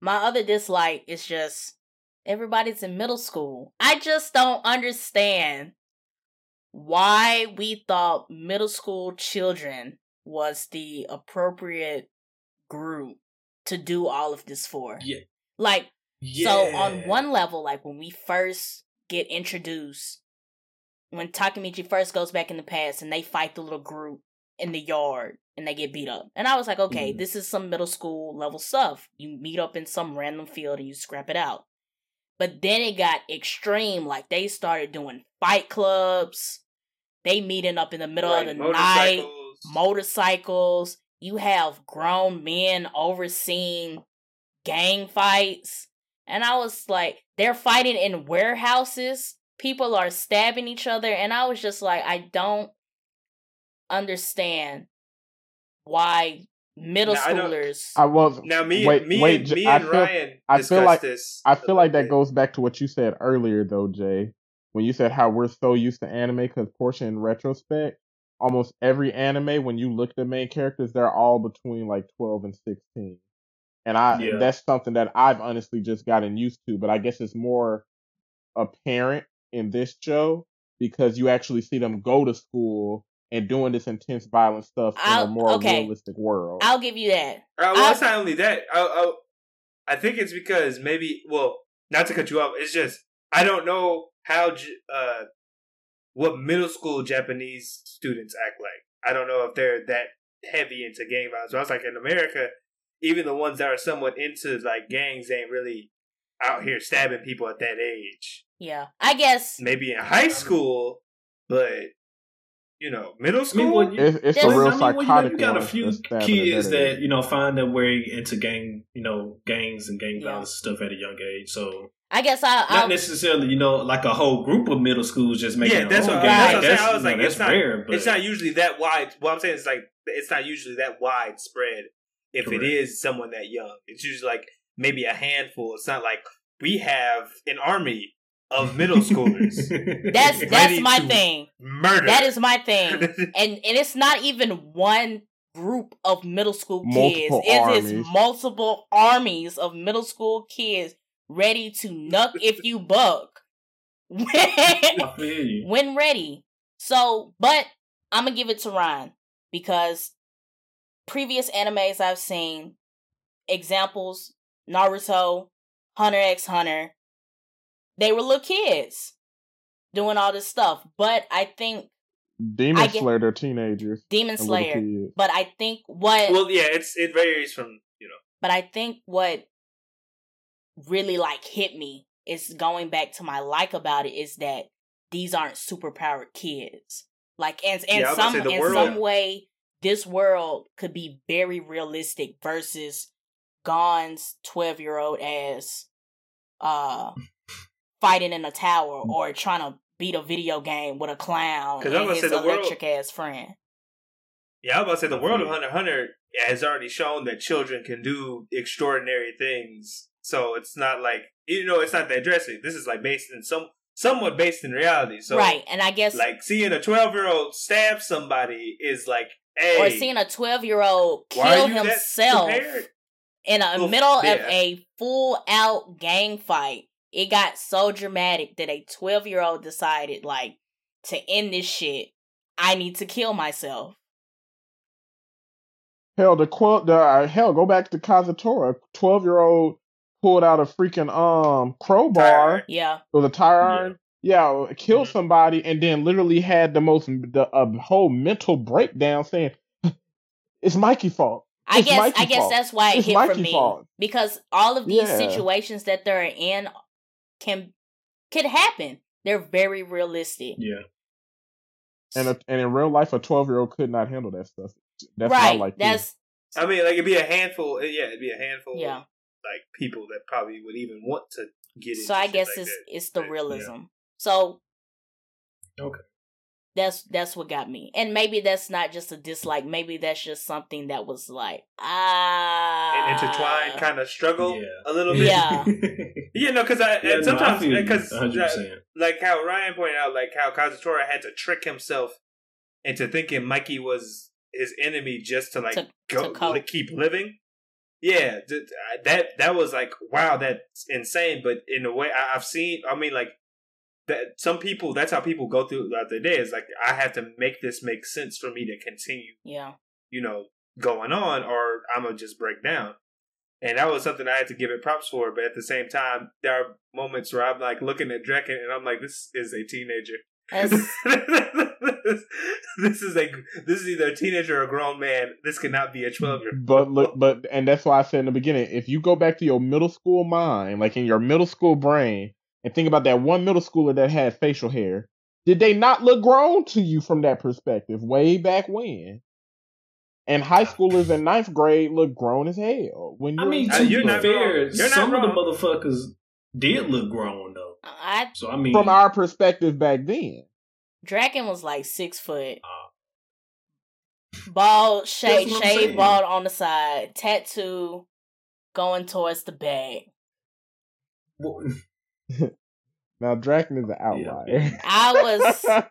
my other dislike is just everybody's in middle school. I just don't understand why we thought middle school children was the appropriate group to do all of this for. Yeah. Like So on one level, like when we first get introduced, when Takamichi first goes back in the past and they fight the little group in the yard and they get beat up. And I was like, okay, Mhm. this is some middle school level stuff. You meet up in some random field and you scrap it out. But then it got extreme. Like they started doing fight clubs. They meeting up in the middle Right, of the night. motorcycles. Motorcycles. You have grown men overseeing gang fights. And I was like, they're fighting in warehouses. People are stabbing each other. And I was just like, I don't understand why middle Now, schoolers. I was Now me, Wait, me, wait, and, J- me I and feel- Ryan I feel like- this. I a feel like that bit. goes back to what you said earlier, though, Jay. When you said how we're so used to anime, because Portia, in retrospect, almost every anime, when you look at the main characters, they're all between like twelve and sixteen, and I Yeah. that's something that I've honestly just gotten used to. But I guess it's more apparent in this show because you actually see them go to school and doing this intense, violent stuff in I'll- a more okay. realistic world. I'll give you that. Uh, well, I- it's not only that. I, I, I think it's because maybe. Well, not to cut you off. It's just I don't know how uh what middle school Japanese students act like. I don't know if they're that heavy into gang violence. So I was like, in America, even the ones that are somewhat into like gangs ain't really out here stabbing people at that age. Yeah. I guess Maybe in high um, school, but you know, middle I school. mean, well, you, it's it's a real I mean, well, you, know, you got a few that's kids at that that you know find their way into gang, you know, gangs and gang Yeah. violence stuff at a young age. So I guess I, not I'll necessarily, you know, like a whole group of middle schools just making Yeah, their that's own what, gang. that's what I'm saying. I was you know, like, that's it's not, rare, but it's not usually that wide. What I'm saying is like, it's not usually that widespread. If Correct. it is someone that young, it's usually like maybe a handful. It's not like we have an army of middle schoolers [laughs] that's that's my thing. murder. That is my thing. [laughs] and and it's not even one group of middle school kids. Multiple It is multiple armies of middle school kids ready to nuck if you buck. [laughs] I feel you. when ready. So, but I'm gonna give it to Ryan because previous animes I've seen, examples Naruto, Hunter x Hunter, they were little kids doing all this stuff. But I think Demon I get- Slayer, they're teenagers. Demon Slayer. But I think what well, yeah, it's it varies from you know. but I think what really like hit me is going back to my like about it is that these aren't superpowered kids. Like and in Yeah, I was about some to say, the in world- some way this world could be very realistic versus Gon's twelve year old ass uh fighting in a tower mm. or trying to beat a video game with a clown 'Cause I'm and his say the world- electric ass friend. Yeah, I was about to say the I world feel of you. Hunter x Hunter has already shown that children can do extraordinary things. So it's not like you know, it's not that dressing. This is like based in some somewhat based in reality. So right. And I guess like seeing a twelve year old stab somebody is like, hey, or seeing a twelve year old kill are you that himself in a Well, middle of a full out gang fight. It got so dramatic that a 12 year old decided, like, to end this shit, I need to kill myself. Hell, the quote, the uh, hell, go back to Kazutora. Twelve year old pulled out a freaking um crowbar Tire. Yeah. with a tire Yeah. iron. Yeah, killed Mhm. somebody and then literally had the most the a whole mental breakdown saying [laughs] it's Mikey's fault. I It's guess I guess fault. that's why it It's hit for me. fault. Because all of these Yeah. situations that they're in can could happen. They're very realistic. Yeah. And a, and in real life, a twelve year old could not handle that stuff. That's what I right. like. too. That's I mean, like it'd be a handful. Uh, yeah, it'd be a handful. yeah. Of, like people that probably would even want to get into So I guess like it's that. it's the Yeah. realism. So Okay. That's that's what got me. And maybe that's not just a dislike. Maybe that's just something that was like ah an intertwined kind of struggle Yeah. a little bit. Yeah. [laughs] Yeah, no, because I Yeah, and sometimes because 100%. like how Ryan pointed out, like how Kazutora had to trick himself into thinking Mikey was his enemy just to like To- go to cope. li- keep living. Yeah, that that was like wow, that's insane. But in a way, I, I've seen. I mean, like that. Some people, that's how people go through throughout the day. Is like I have to make this make sense for me to continue Yeah. you know, going on, or I'm gonna just break down. And that was something I had to give it props for. But at the same time, there are moments where I'm like looking at Draken and I'm like, this is a teenager. That's- [laughs] this is a this is either a teenager or a grown man. This cannot be a twelve year old. But look, but and that's why I said in the beginning, if you go back to your middle school mind, like in your middle school brain, and think about that one middle schooler that had facial hair, did they not look grown to you from that perspective way back when? And high schoolers in ninth grade look grown as hell. When you're mean, Uh, to you're be not fair. You're not some of the motherfuckers did look grown though. I So I mean, from our perspective back then. Draken was like six foot. Uh, Bald, shade, That's shade, bald on the side, tattoo going towards the back. well, [laughs] [laughs] Now Draken is an outlier. [laughs] I was, [laughs]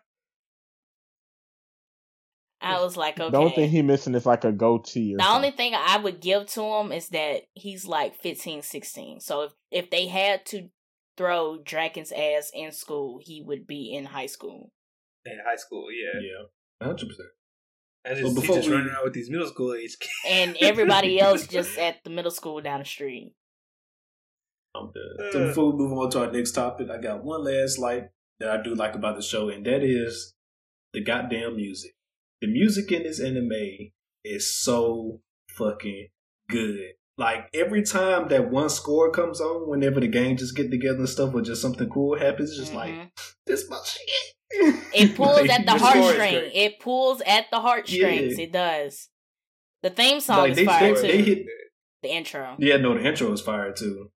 I was like, okay. The only thing he missing is like a goatee or The only thing I would give to him is that he's like 15, 16. So if, if they had to throw Draken's ass in school, he would be in high school. in high school. Yeah, yeah, hundred percent. and Well, just, before he's just we- running around with these middle school age kids. And everybody else just at the middle school down the street. I'm done. So before we move on to our next topic, I got one last like that I do like about the show, and that is the goddamn music. The music in this anime is so fucking good. Like every time that one score comes on, whenever the gang just get together and stuff, or just something cool happens, it's just like Mhm. [laughs] this my shit. It [laughs] pulls Like, at the the heartstring. It pulls at the heartstrings. Yeah. It does. The theme song Like, is they- fire they- too. they hit- the intro. Yeah, no, the intro was fire too.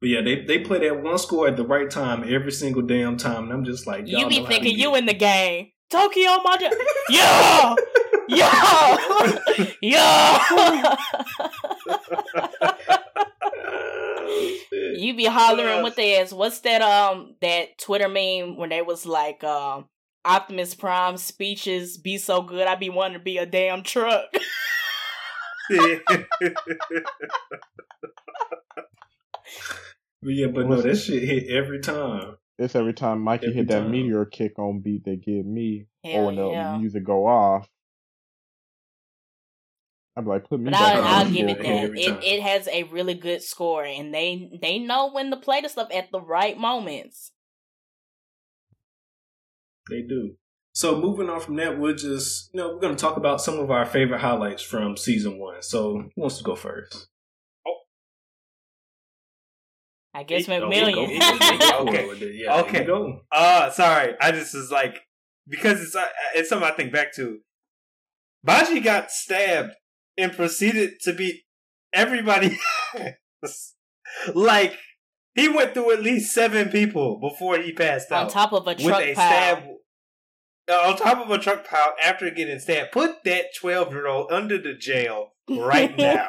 But yeah, they they play that one score at the right time every single damn time, and I'm just like, You y'all be know how to thinking get you in the game. Tokyo Manji. Yeah! Yeah! yeah! Oh, you be hollering with their ass. What's that um that Twitter meme when they was like um Optimus Prime speeches be so good I be wanting to be a damn truck. But yeah, but no, that shit hit every time. It's every time Mikey Every hit that time. meteor kick on beat that get me, or Hell when the music go off. I'm like, put me But back I'll, on I'll give it that. It it has a really good score and they they know when to play the stuff at the right moments. They do. So moving on from that, we'll just you know we're gonna talk about some of our favorite highlights from season one. So who wants to go first? I guess Oh, we'll go- McMillian. we'll go Okay. with it. Yeah, Okay. okay. Go. Uh sorry. I just was like because it's uh, it's something I think back to. Baji got stabbed and proceeded to beat everybody. [laughs] like he went through at least seven people before he passed On out top of a with truck a pile. stab. uh, on top of a truck pile after getting stabbed. Put that twelve year old under the jail right now. [laughs] [laughs]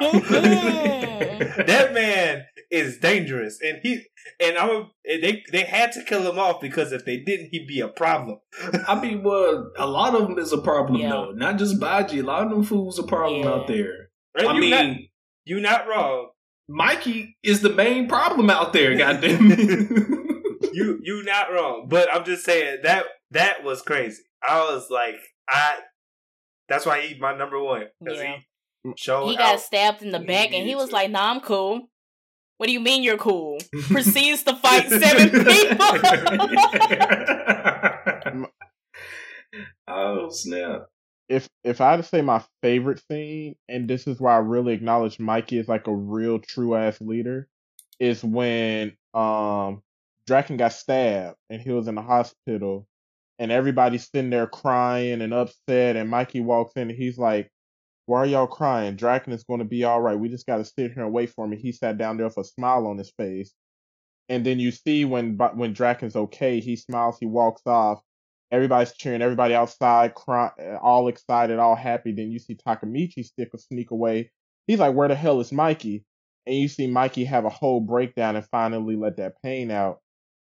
that man is dangerous, and he and I'm they they had to kill him off because if they didn't, he'd be a problem. [laughs] I mean, well, a lot of them is a problem Yeah. though. Not just Baji. A lot of them fools a problem Yeah. out there. Right? I you mean, not, you not wrong. Mikey is the main problem out there. Goddamn it. You you not wrong. But I'm just saying that that was crazy. I was like, I. That's why he my number one because Yeah. he showed he got out. stabbed in the He back and he was to. like, nah, I'm cool. What do you mean you're cool? [laughs] Proceeds to fight seven [laughs] people. [laughs] oh snap! if if I had to say my favorite scene, and this is why I really acknowledge Mikey is like a real true ass leader, is when um Draken got stabbed and he was in the hospital, and everybody's sitting there crying and upset, and Mikey walks in and he's like, "Why are y'all crying? Draken is going to be all right. We just got to sit here and wait for him." And he sat down there with a smile on his face, and then you see when when Draken's okay, he smiles, he walks off everybody's cheering, everybody outside, crying, uh, all excited, all happy. Then you see Takamichi stick a sneak away. He's like, "Where the hell is Mikey?" And you see Mikey have a whole breakdown and finally let that pain out.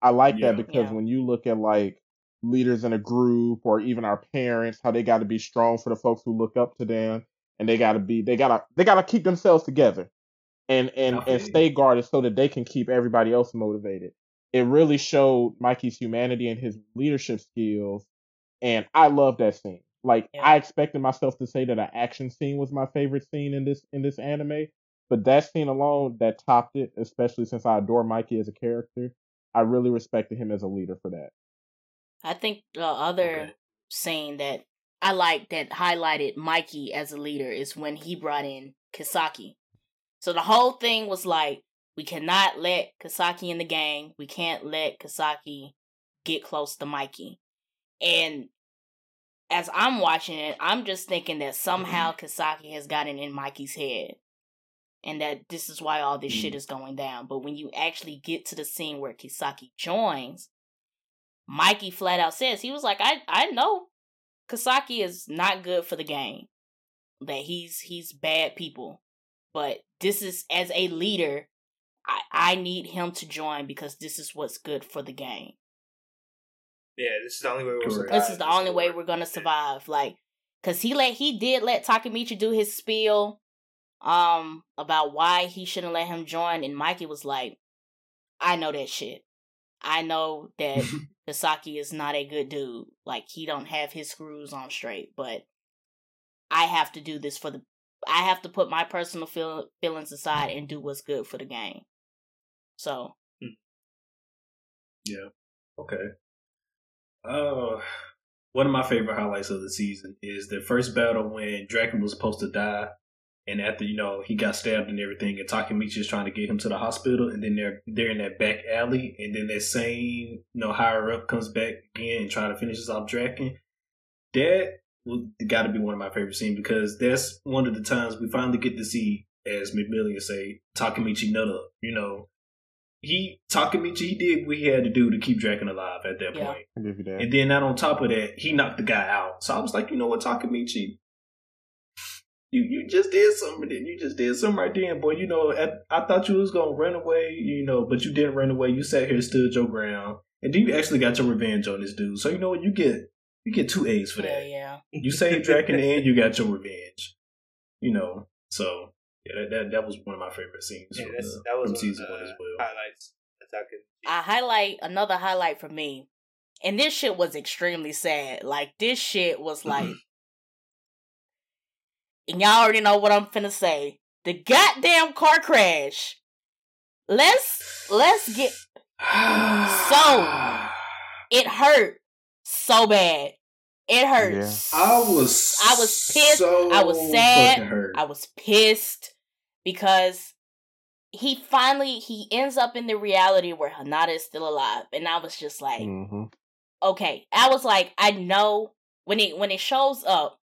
I like Yeah. that because Yeah. when you look at like leaders in a group or even our parents, how they got to be strong for the folks who look up to them, and they got to be, they gotta, they gotta keep themselves together, and and I feel and stay guarded so that they can keep everybody else motivated it really showed Mikey's humanity and his leadership skills. And I love that scene. Like Yeah. I expected myself to say that an action scene was my favorite scene in this in this anime, but that scene alone that topped it, especially since I adore Mikey as a character. I really respected him as a leader for that. I think the other Okay. scene that I like that highlighted Mikey as a leader is when he brought in Kisaki. So the whole thing was like, we cannot let Kisaki in the gang. We can't let Kisaki get close to Mikey. And as I'm watching it, I'm just thinking that somehow Kisaki has gotten in Mikey's head. And that this is why all this shit Mm. is going down. But when you actually get to the scene where Kisaki joins, Mikey flat out says he was like, I I know Kisaki is not good for the game. That he's he's bad people. But this is as a leader, I, I need him to join because this is what's good for the game. Yeah, this is the only way we'll Correct. survive. This is the only way we're gonna survive. Like, cause he let he did let Takamichi do his spiel, um, about why he shouldn't let him join, and Mikey was like, "I know that shit. I know that [laughs] Kisaki is not a good dude. Like, he don't have his screws on straight. But I have to do this for the. I have to put my personal feel, feelings aside and do what's good for the game. So Yeah. Okay. Uh, one of my favorite highlights of the season is the first battle when Draken was supposed to die, and after you know he got stabbed and everything, and Takamichi is trying to get him to the hospital, and then they're they're in that back alley, and then that same you know higher up comes back again and trying to finish off Draken. That got to be one of my favorite scenes because that's one of the times we finally get to see, as McMillian say, Takamichi nut up. You know, he Takamichi he did what he had to do to keep Draken alive at that Yeah. point. I give you that. And then not on top of that, he knocked the guy out. So I was like, you know what, Takamichi, you you just did something. Then you just did something right then, boy. You know, I, I thought you was gonna run away, you know, but you didn't run away. You sat here, stood your ground, and then you actually got your revenge on this dude. So you know what, you get you get two A's for yeah, that. yeah. You saved [laughs] Draken and you got your revenge. You know, so yeah, that that, that was one of my favorite scenes Yeah, from, that's, the- that was from one season of one as well. highlights. Attacking. I highlight another highlight for me, and this shit was extremely sad. Like this shit was mm-hmm. like, and y'all already know what I'm finna say. The goddamn car crash. Let's let's get [sighs] So- it hurt so bad. It hurt. Yeah. s- I was I was pissed. so I was sad. I was pissed because he finally he ends up in the reality where Hinata is still alive, and I was just like, hmm okay. I was like, I know when it when it shows up,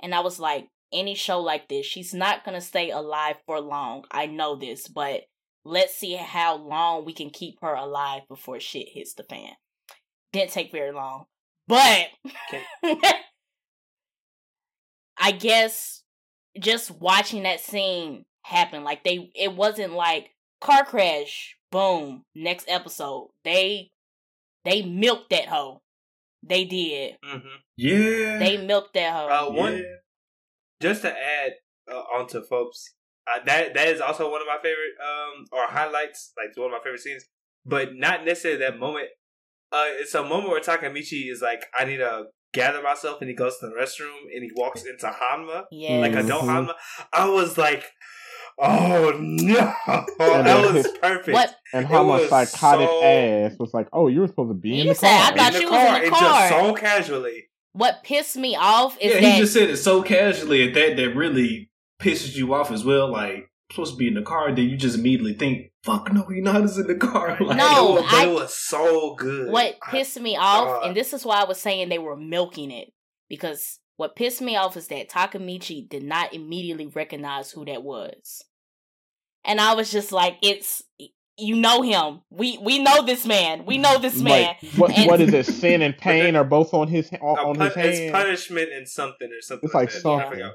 and I was like, any show like this, she's not gonna stay alive for long. I know this, but let's see how long we can keep her alive before shit hits the fan. Didn't take very long, but [laughs] I guess just watching that scene happen, like they, it wasn't like car crash, boom, next episode. They, they milked that hoe. They did. Mm-hmm. yeah. They milked that hoe. Uh, one Yeah. Just to add uh, onto folks, uh, that that is also one of my favorite um or highlights, like one of my favorite scenes, but not necessarily that moment. Uh, it's a moment where Takamichi is like, I need to gather myself, and he goes to the restroom and he walks into Hanma, yeah. like adult Mhm. Hanma. I was like, oh no, that was [laughs] perfect. What And It how much psychotic so- ass was like, oh, you were supposed to be in the said, I car. thought in the she was in car, and car. just so casually. What pissed me off is yeah, that he just said it so casually at that that really pisses you off as well. Like supposed to be in the car, then you just immediately think, "Fuck no, you're not as in the car." [laughs] Like, No, it was, I- it was so good. what I- pissed me off, God. and this is why I was saying they were milking it because what pissed me off is that Takamichi did not immediately recognize who that was, and I was just like, "It's you know him. We we know this man. We know this man." Like, what, And- what is it? Sin and pain are both on his on, on pun- his it's punishment and something or something. It's like that. something. I.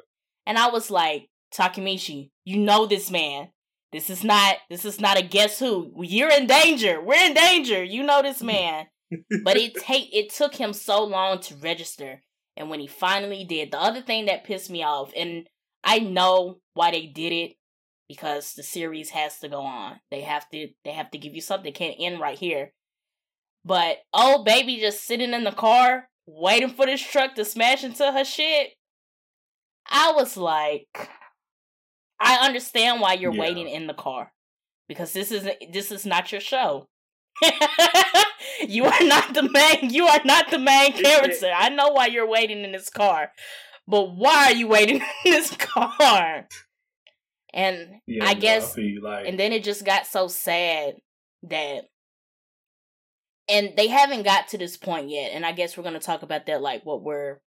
And I was like, Takamichi, you know this man. This is not this is not a guess who. You're in danger. We're in danger. You know this [laughs] man. but it take it took him so long to register. And when he finally did, the other thing that pissed me off, and I know why they did it, because the series has to go on. They have to they have to give you something. It can't end right here. But old baby just sitting in the car, waiting for this truck to smash into her shit. I was like, I understand why you're Yeah. waiting in the car because this is this is not your show. [laughs] you are not the main. You are not the main character. I know why you're waiting in this car, but why are you waiting [laughs] in this car? And Yeah, I guess, feel like and then it just got so sad that, and they haven't got to this point yet. And I guess we're gonna talk about that, like what we're,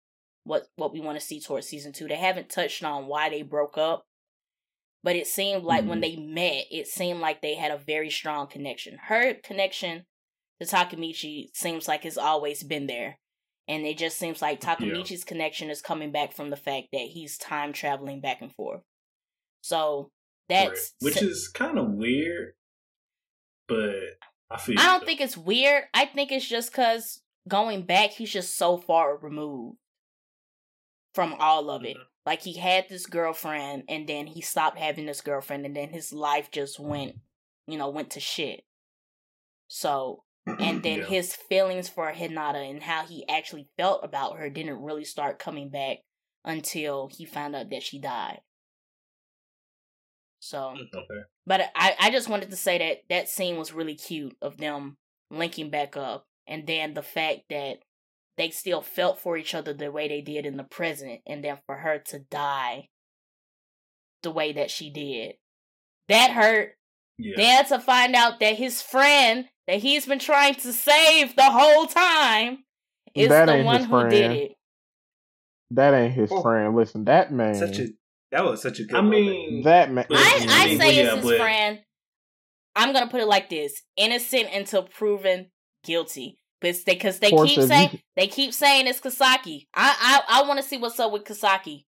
what what we want to see towards season two. They haven't touched on why they broke up, but it seemed like when Mhm. they met, it seemed like they had a very strong connection. Her connection to Takamichi seems like it's always been there. And it just seems like Takamichi's connection is coming back from the fact that he's time traveling back and forth. So that's which is kind of weird, but I feel. I don't though. think it's weird. I think it's just because going back, he's just so far removed from all of it. Mm-hmm. Like he had this girlfriend, and then he stopped having this girlfriend, and then his life just went, you know, went to shit. So, and [clears throat] then Yeah. his feelings for Hinata and how he actually felt about her didn't really start coming back until he found out that she died. So, Okay. but I, I just wanted to say that that scene was really cute of them linking back up. And then the fact that they still felt for each other the way they did in the present. And then for her to die the way that she did. That hurt. Yeah. Then to find out that his friend that he's been trying to save the whole time is That the one his who did it. That ain't his Oh. friend. Listen, that man. Such a that was such a good. I moment. mean, that man. I, I say it's yeah, his but- friend. I'm gonna put it like this: innocent until proven guilty. Because they, cause they keep saying you- they keep saying it's Kisaki. I I, I want to see what's up with Kisaki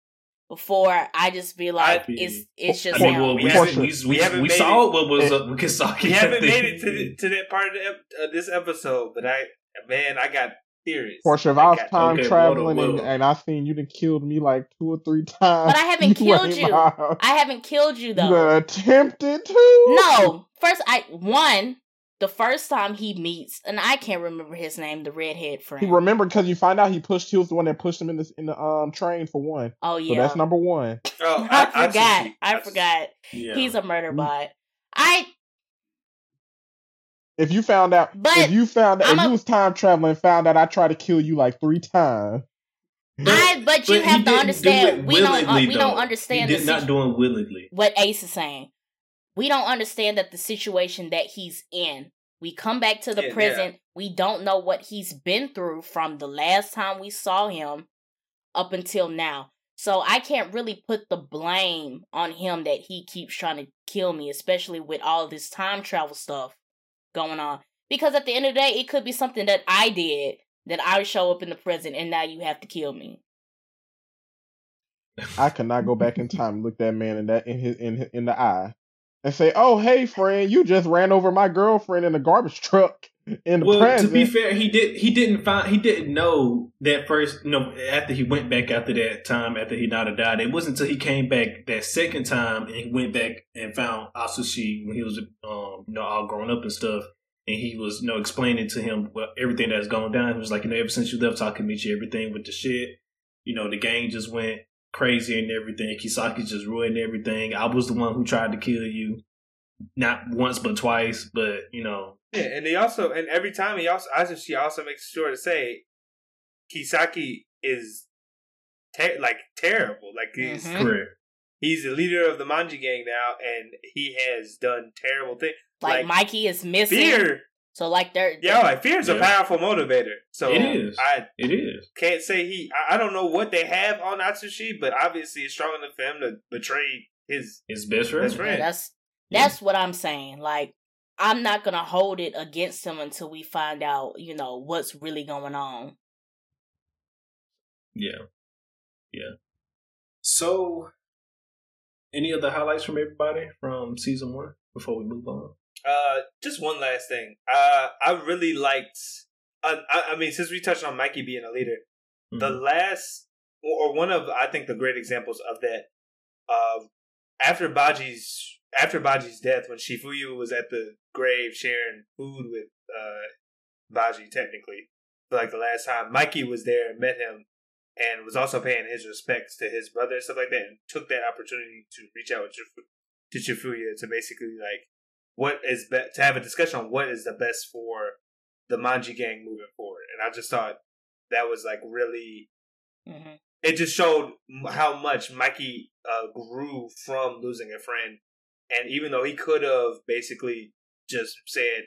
before I just be like I- it's it's just I mean, well, we, We haven't, haven't- we, we we, haven't we made saw it. what was up with Kisaki. we haven't [laughs] made it to the, to that part of, the, ep- of this episode, but I man, I got theories. Portia, if I was time Okay, traveling whoa, and, whoa. and I seen you done killed me like two or three times. But I haven't [laughs] killed you. my- I haven't killed you You though. done attempted to. No, first I one the first time he meets, and I can't remember his name, the redhead friend. He remembered because you find out he pushed. He was the one that pushed him in the in the um train for one. oh So yeah, that's number one. Oh, I, I, forgot. see. I forgot. Yeah. He's a murder Mm. bot. I If you found out, But if you found out, I'm if a- you was time traveling, and found out I tried to kill you like three times. I but you but he have to didn't do understand we don't uh, willingly, we don't understand He the did not situ- do it willingly. what Ace is saying. We don't understand that the situation that he's in. We come back to the Yeah, yeah. present. We don't know what he's been through from the last time we saw him up until now. So I can't really put the blame on him that he keeps trying to kill me, especially with all this time travel stuff going on. Because at the end of the day, it could be something that I did that I show up in the present and now you have to kill me. I cannot go back in time and look that man in that in his in in the eye and say, "Oh, hey, friend, you just ran over my girlfriend in a garbage truck in Well, present." to be fair, he did. He didn't find. He didn't know that first. You know, after he went back after that time, after he not died, it wasn't until he came back that second time and he went back and found Atsushi when he was, um, you know, all grown up and stuff. And he was, you know, explaining to him well, everything that's gone down. He was like, you know, ever since you left Takamichi, everything with the shit, you know, the gang just went crazy and everything. Kisaki just ruined everything. I was the one who tried to kill you, not once but twice. But you know, Yeah, and they also and every time he also I she also makes sure to say Kisaki is ter- like terrible. Like he's Mhm. correct. he's the leader of the Manji gang now, and he has done terrible things. Like, Like, Mikey is missing. Fear, So like they're yeah, like fear is a powerful motivator. So It is. I It is. can't say he. I, I don't know what they have on Atsushi, but obviously it's strong enough for him to betray his. His best friend. Best friend. Yeah, that's Yeah. that's what I'm saying. Like I'm not gonna hold it against him until we find out, you know, what's really going on. Yeah. Yeah. So, any other highlights from everybody from season one before we move on? Uh, just one last thing. Uh, I really liked. Uh, I, I mean, since we touched on Mikey being a leader, the Mhm. last or or one of I think the great examples of that. Uh, after Baji's after Baji's death, when Chifuyu was at the grave sharing food with uh Baji, technically for like the last time, Mikey was there and met him, and was also paying his respects to his brother and stuff like that, and took that opportunity to reach out to Shifu- to basically like what is be- to have a discussion on what is the best for the Manji gang moving forward. And I just thought that was like really hmm it just showed how much Mikey uh, grew from losing a friend. And even though he could have basically just said,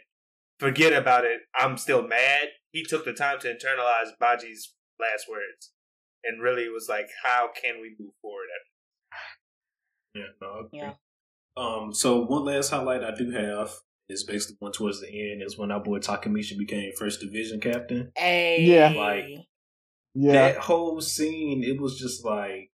forget about it, I'm still mad, he took the time to internalize Baji's last words and really was like, how can we move forward? Yeah, no, I. Yeah. Um, so one last highlight I do have is basically one towards the end is when our boy Takamichi became first division captain. Hey. Yeah. Like- Yeah, That whole scene, it was just like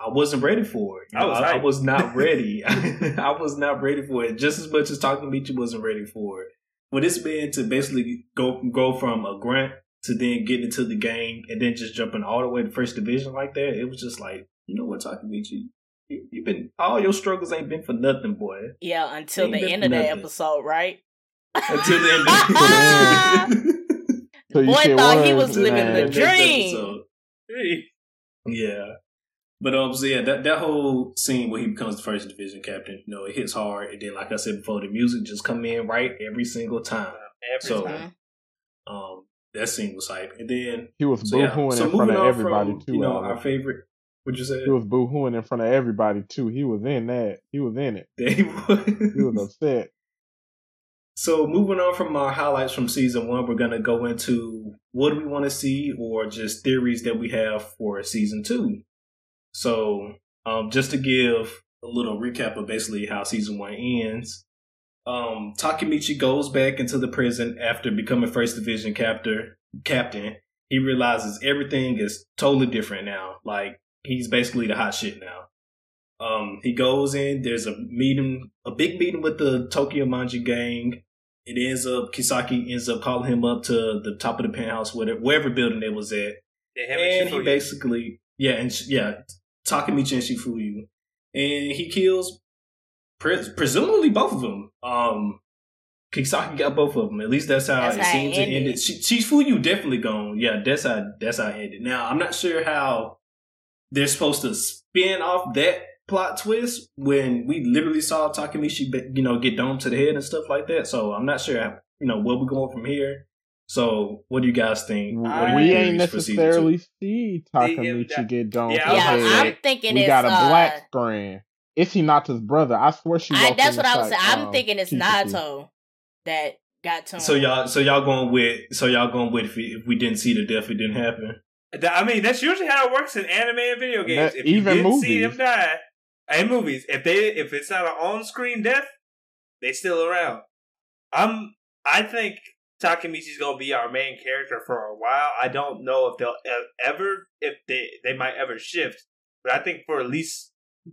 I wasn't ready for it. You I was I, I was not ready. [laughs] [laughs] I was not ready for it. Just as much as Talking Takamichi wasn't ready for it. For this man to basically go go from a grunt to then get into the game and then just jumping all the way to first division like that, it was just like, you know what, Talking Takamichi, you, you've been all your struggles ain't been for nothing, boy. Yeah, until Ain't the end of the nothing. episode, right? Until the end. Of- [laughs] so you Boy thought he was living the dream. Hey. Yeah. But um, so yeah, that, that whole scene where he becomes the first division captain, you know, it hits hard. And then, like I said before, the music just come in right every single time. Every So- time. Um, that scene was hype. And then, He was so yeah, boo-hooing so in front of everybody from, too. you know, Alex. our favorite. What'd you say? He was boo-hooing in front of everybody too. He was in that. He was in it. [laughs] There he was. He was upset. So moving on from our highlights from season one, we're gonna go into what do we want to see or just theories that we have for season two. So um, just to give a little recap of basically how season one ends, um, Takemichi goes back into the prison after becoming first division captor captain. He realizes everything is totally different now. Like he's basically the hot shit now. Um, he goes in. There's a meeting, a big meeting with the Tokyo Manji gang. It ends up Kisaki ends up calling him up to the top of the penthouse, whatever, wherever building it was at, and and he basically yeah, and yeah, Takamichi and Chifuyu, and he kills pre- presumably both of them. Um, Kisaki got both of them. At least that's how That's it how seems to ended. end. It. Sh- Chifuyu definitely gone. Yeah, that's how that's how it ended. Now I'm not sure how they're supposed to spin off that plot twist when we literally saw Takamichi, you know, get domed to the head and stuff like that. So I'm not sure, how, you know, where we're going from here. So what do you guys think? What are your we ain't theories for season two? necessarily see Takamichi get done. yeah, I Yeah, was the gonna head. I'm thinking we it's got a uh, black screen. Is he not his brother? I swear she. I, that's in what I was saying. side, I'm um, thinking it's Kikuchi. Nato that got to. So y'all, so y'all going with, so y'all going with if, we- if we didn't see the death, it didn't happen. Th- I mean, that's usually how it works in anime and video games. That- if you even didn't see movies. them die, in movies, if they if it's not an on-screen death, they still around. I'm. I think Takamichi's gonna be our main character for a while. I don't know if they'll ever if they they might ever shift, but I think for at least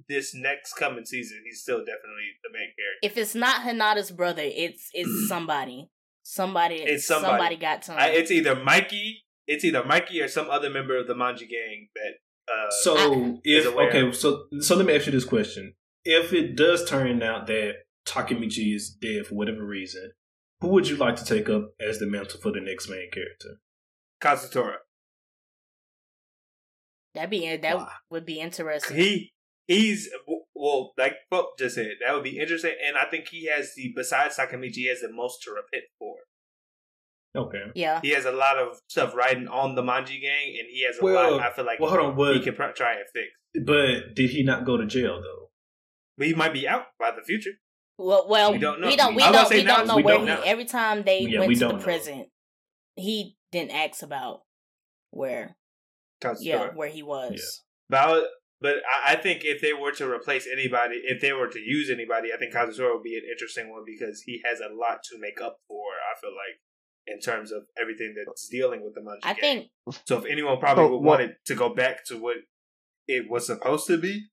this next coming season, he's still definitely the main character. if it's not Hinata's brother, it's it's [clears throat] somebody. Somebody. It's somebody. got to. I, it's either Mikey, it's either Mikey or some other member of the Manji gang that. Uh, So is if okay, so so let me ask you this question: If it does turn out that Takemichi is dead for whatever reason, who would you like to take up as the mantle for the next main character? Kazutora. That'd be that Why? would be interesting. He he's well, like Pope just said, that would be interesting, and I think he has the besides Sakamichi, he has the most to repent for. Okay. yeah. He has a lot of stuff riding on the Manji gang, and he has a Well, lot. I feel like Well, hold on. he What? can pr- try and fix, But did he not go to jail though? but he might be out by the future. Well, well, We don't know. We don't. We I don't. We don't know we where don't he. know. Every time they Yeah, went we to don't the know. prison, he didn't ask about where. Kazutora. Yeah, where he was. But I, would- but I, I think if they were to replace anybody, if they were to use anybody, I think Kazutora would be an interesting one because he has a lot to make up for. I feel like in terms of everything that's dealing with the Manji I gang. think So if anyone probably So, would what- want it to go back to what it was supposed to be,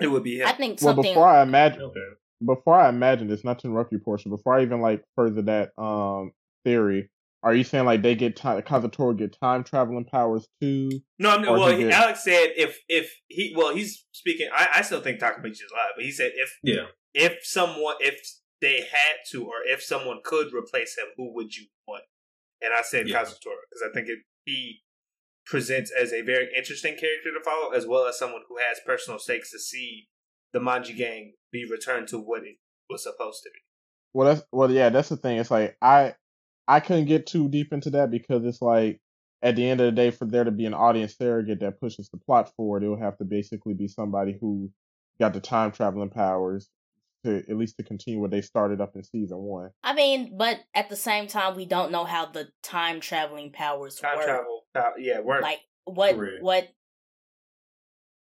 it would be him. I think Well, before I imagine, Okay. Before I imagine this, not to interrupt you, Portia, before I even like further that um theory, are you saying like they get time, Kazutora get time traveling powers too? no, I'm, well, he did. Alex said if if he well he's speaking. I, I still think Takamichi is alive, but he said if Yeah. if someone if they had to or if someone could replace him, who would you want? And I said Yeah. Kazutora because I think it, he presents as a very interesting character to follow, as well as someone who has personal stakes to see the Manji gang be returned to what it was supposed to be. Well, that's well, yeah, that's the thing. It's like I I couldn't get too deep into that because it's like at the end of the day, for there to be an audience surrogate that pushes the plot forward, it will have to basically be somebody who got the time traveling powers to at least to continue what they started up in season one. I mean, but at the same time, we don't know how the time traveling powers Time work. travel, uh, yeah, weren't Like what? Correct. What?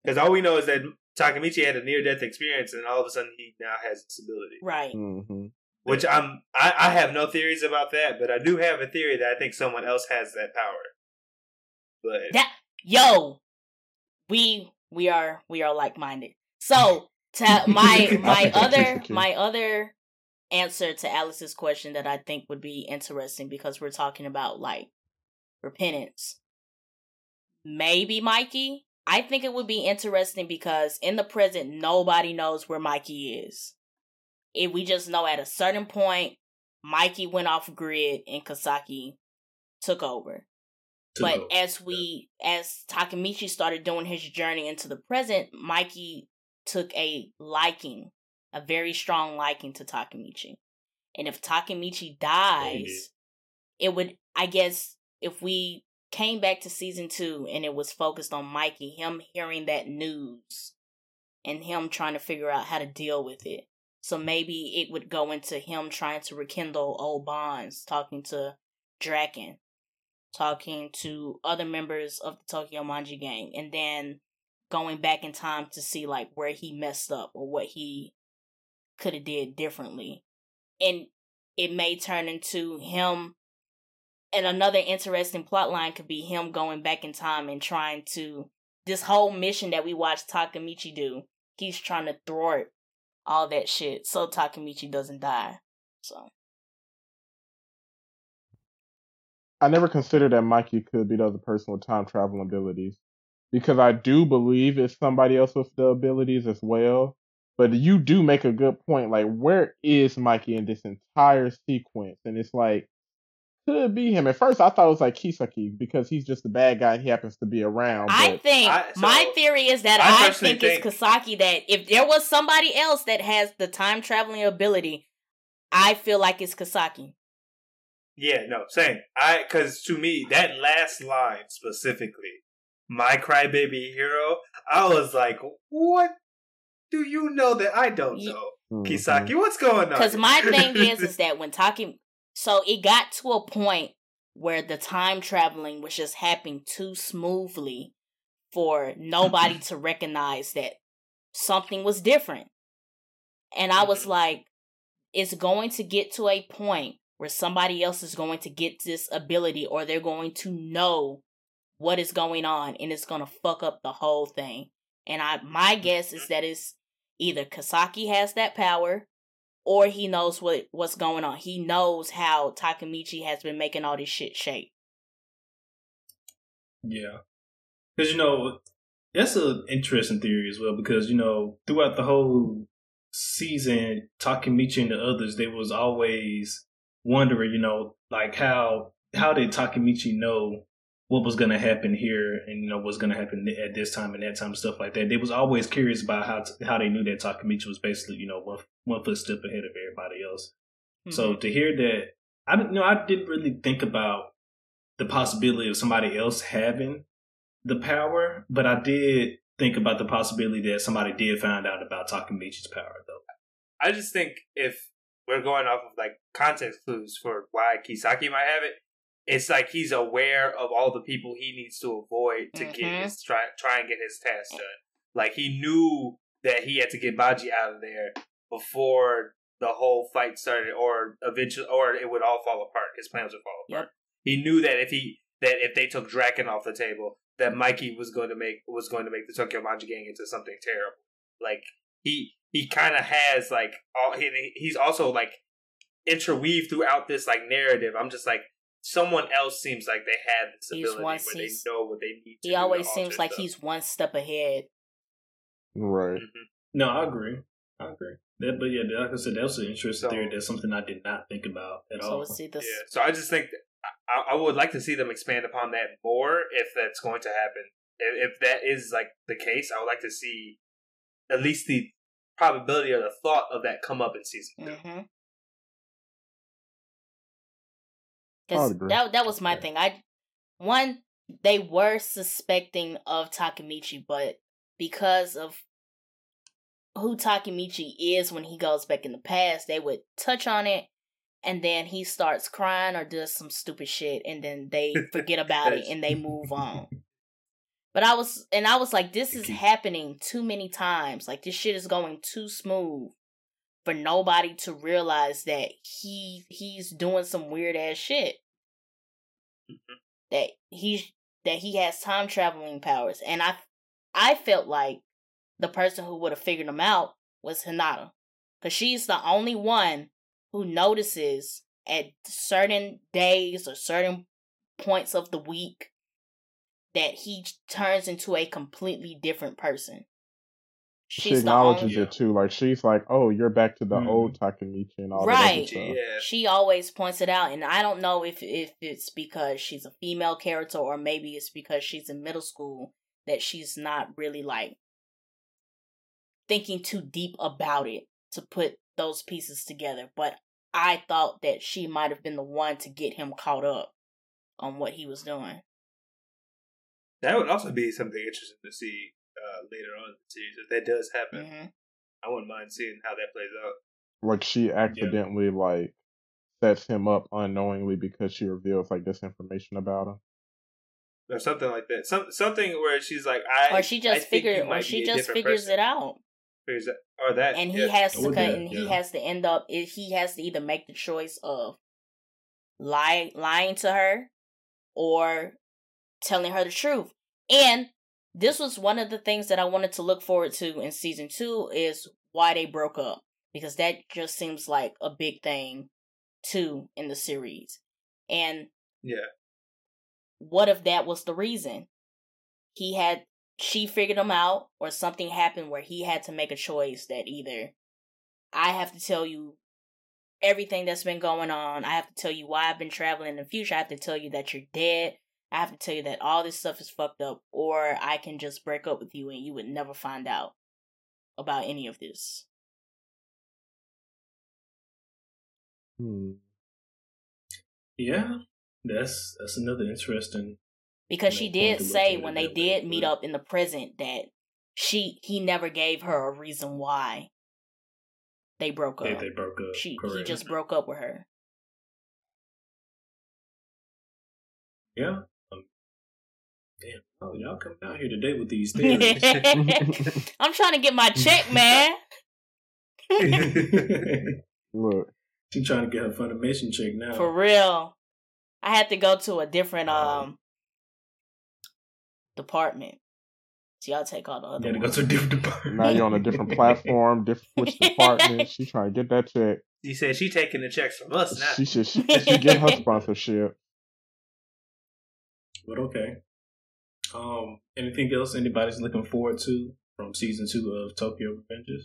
because all we know is that Takamichi had a near death experience, and all of a sudden he now has this ability. Right. hmm Which I'm, I, I have no theories about that, but I do have a theory that I think someone else has that power. But That yo, we we are we are like minded. So to [laughs] my my other my other answer to Alice's question that I think would be interesting because we're talking about like repentance. Maybe Mikey. I think it would be interesting because in the present nobody knows where Mikey is. If we just know at a certain point Mikey went off grid and Kisaki took over To but go. as we as Takemichi started doing his journey into the present, Mikey took a liking, a very strong liking to Takemichi. And if Takemichi dies, it would I guess if we came back to season 2 and it was focused on Mikey, him hearing that news and him trying to figure out how to deal with it. So maybe it would go into him trying to rekindle old bonds, talking to Draken talking to other members of the Tokyo Manji gang and then going back in time to see like where he messed up or what he could have did differently. And it may turn into him and another interesting plot line could be him going back in time and trying to this whole mission that we watched Takemichi do. He's trying to thwart all that shit so Takemichi doesn't die. So I never considered that Mikey could be the other person with time travel abilities because I do believe it's somebody else with the abilities as well. But you do make a good point. Like, where is Mikey in this entire sequence? And it's like, could it be him? At first, I thought it was like Kisaki because he's just the bad guy he happens to be around. I think I- so, my theory is that I I, think, think- it's Kisaki that if there was somebody else that has the time traveling ability, I feel like it's Kisaki. yeah, no, same. I because to me that last line specifically, my crybaby hero, I was like, what do you know that I don't Ye- know, Mhm. Kisaki? What's going on? Because my thing is, [laughs] is that when talking, so it got to a point where the time traveling was just happening too smoothly for nobody to recognize that something was different. And I was Mhm. like, it's going to get to a point where somebody else is going to get this ability or they're going to know what is going on and it's going to fuck up the whole thing. And I my guess is that it's either Kisaki has that power or he knows what what's going on. He knows how Takemichi has been making all this shit shape. Yeah, because you know that's an interesting theory as well. Because you know throughout the whole season, Takemichi and the others, they was always wondering, you know, like how how did Takemichi know what was going to happen here and you know what's going to happen at this time and that time and stuff like that. They was always curious about how how they knew that Takemichi was basically you know one one foot step ahead of everybody else. So mm-hmm. to hear that, I didn't know I didn't really think about the possibility of somebody else having the power, but I did think about the possibility that somebody did find out about Takemichi's power, though. I just think if we're going off of like context clues for why Kisaki might have it, it's like he's aware of all the people he needs to avoid to get Mhm. his try try and get his task done. Like he knew that he had to get Baji out of there before the whole fight started, or eventually, or it would all fall apart. His plans would fall apart. He knew that if he that if they took Draken off the table, that Mikey was going to make was going to make the Tokyo Manji gang into something terrible. Like he he kind of has like all he, he's also like interweaved throughout this like narrative. I'm just like someone else seems like they have this He's ability once where they know what they need. to He do to always seems like stuff. he's one step ahead. Right. Mhm. No, I agree. I agree. That, but yeah, like I said, that was an interesting So- theory. That's something I did not think about at all. So all. let's see this. Yeah, so I just think I, I would like to see them expand upon that more if that's going to happen. If, if that is like the case, I would like to see at least the probability or the thought of that come up in season 2 hmm Because that that was my Yeah. thing. I one they were suspecting of Takemichi, but because of who Takemichi is when he goes back in the past, they would touch on it and then he starts crying or does some stupid shit and then they [laughs] forget about it and they move on. [laughs] But I was and I was like, this is happening too many times. Like this shit is going too smooth for nobody to realize that he he's doing some weird ass shit. Mhm. That he that he has time traveling powers, and I I felt like the person who would have figured him out was Hinata, because she's the only one who notices at certain days or certain points of the week that he turns into a completely different person. She She's the acknowledges only, only- it too. Like she's like, "Oh, you're back to the Mhm. old Takemichi and all that Right. other stuff." Yeah. she always points it out and i don't know if if it's because she's a female character or maybe it's because she's in middle school that she's not really like thinking too deep about it to put those pieces together but i thought that she might have been the one to get him caught up on what he was doing That would also be something interesting to see later on in the series. If that does happen, hmm I wouldn't mind seeing how that plays out. Like she accidentally like sets him up unknowingly because she reveals like this information about him. Or something like that. Some something where she's like, I or she just think you figure or she just figures person. it out Figures it- or that. and he yeah. has to cut, that, and he has to end up he has to either make the choice of lie lying to her or telling her the truth and this was one of the things that i wanted to look forward to in season two is why they broke up because that just seems like a big thing too in the series. And Yeah. what if that was the reason? He had she figured him out or something happened where he had to make a choice that either i have to tell you everything that's been going on. I have to tell you why i've been traveling in the future. I have to tell you that you're dead i have to tell you that all this stuff is fucked up or i can just break up with you and you would never find out about any of this Hmm. Yeah, that's that's another interesting. because she did say when they that way, did meet up in the present that she he never gave her a reason why they broke up They, they broke up. she he just broke up with her Yeah. Damn. Oh, y'all coming out here today with these [laughs] theories. [laughs] i'm trying to get my check [laughs] man Look, she trying to get her Funimation check now. for real i had to go to a different Wow. um department so y'all take all the other Gotta go to a different department. now you're on a different platform, different which department. She trying to get that check. You said she taking the checks from us now. She should she, should get her sponsorship. But okay. Um, anything else anybody's looking forward to from season two of Tokyo Revengers?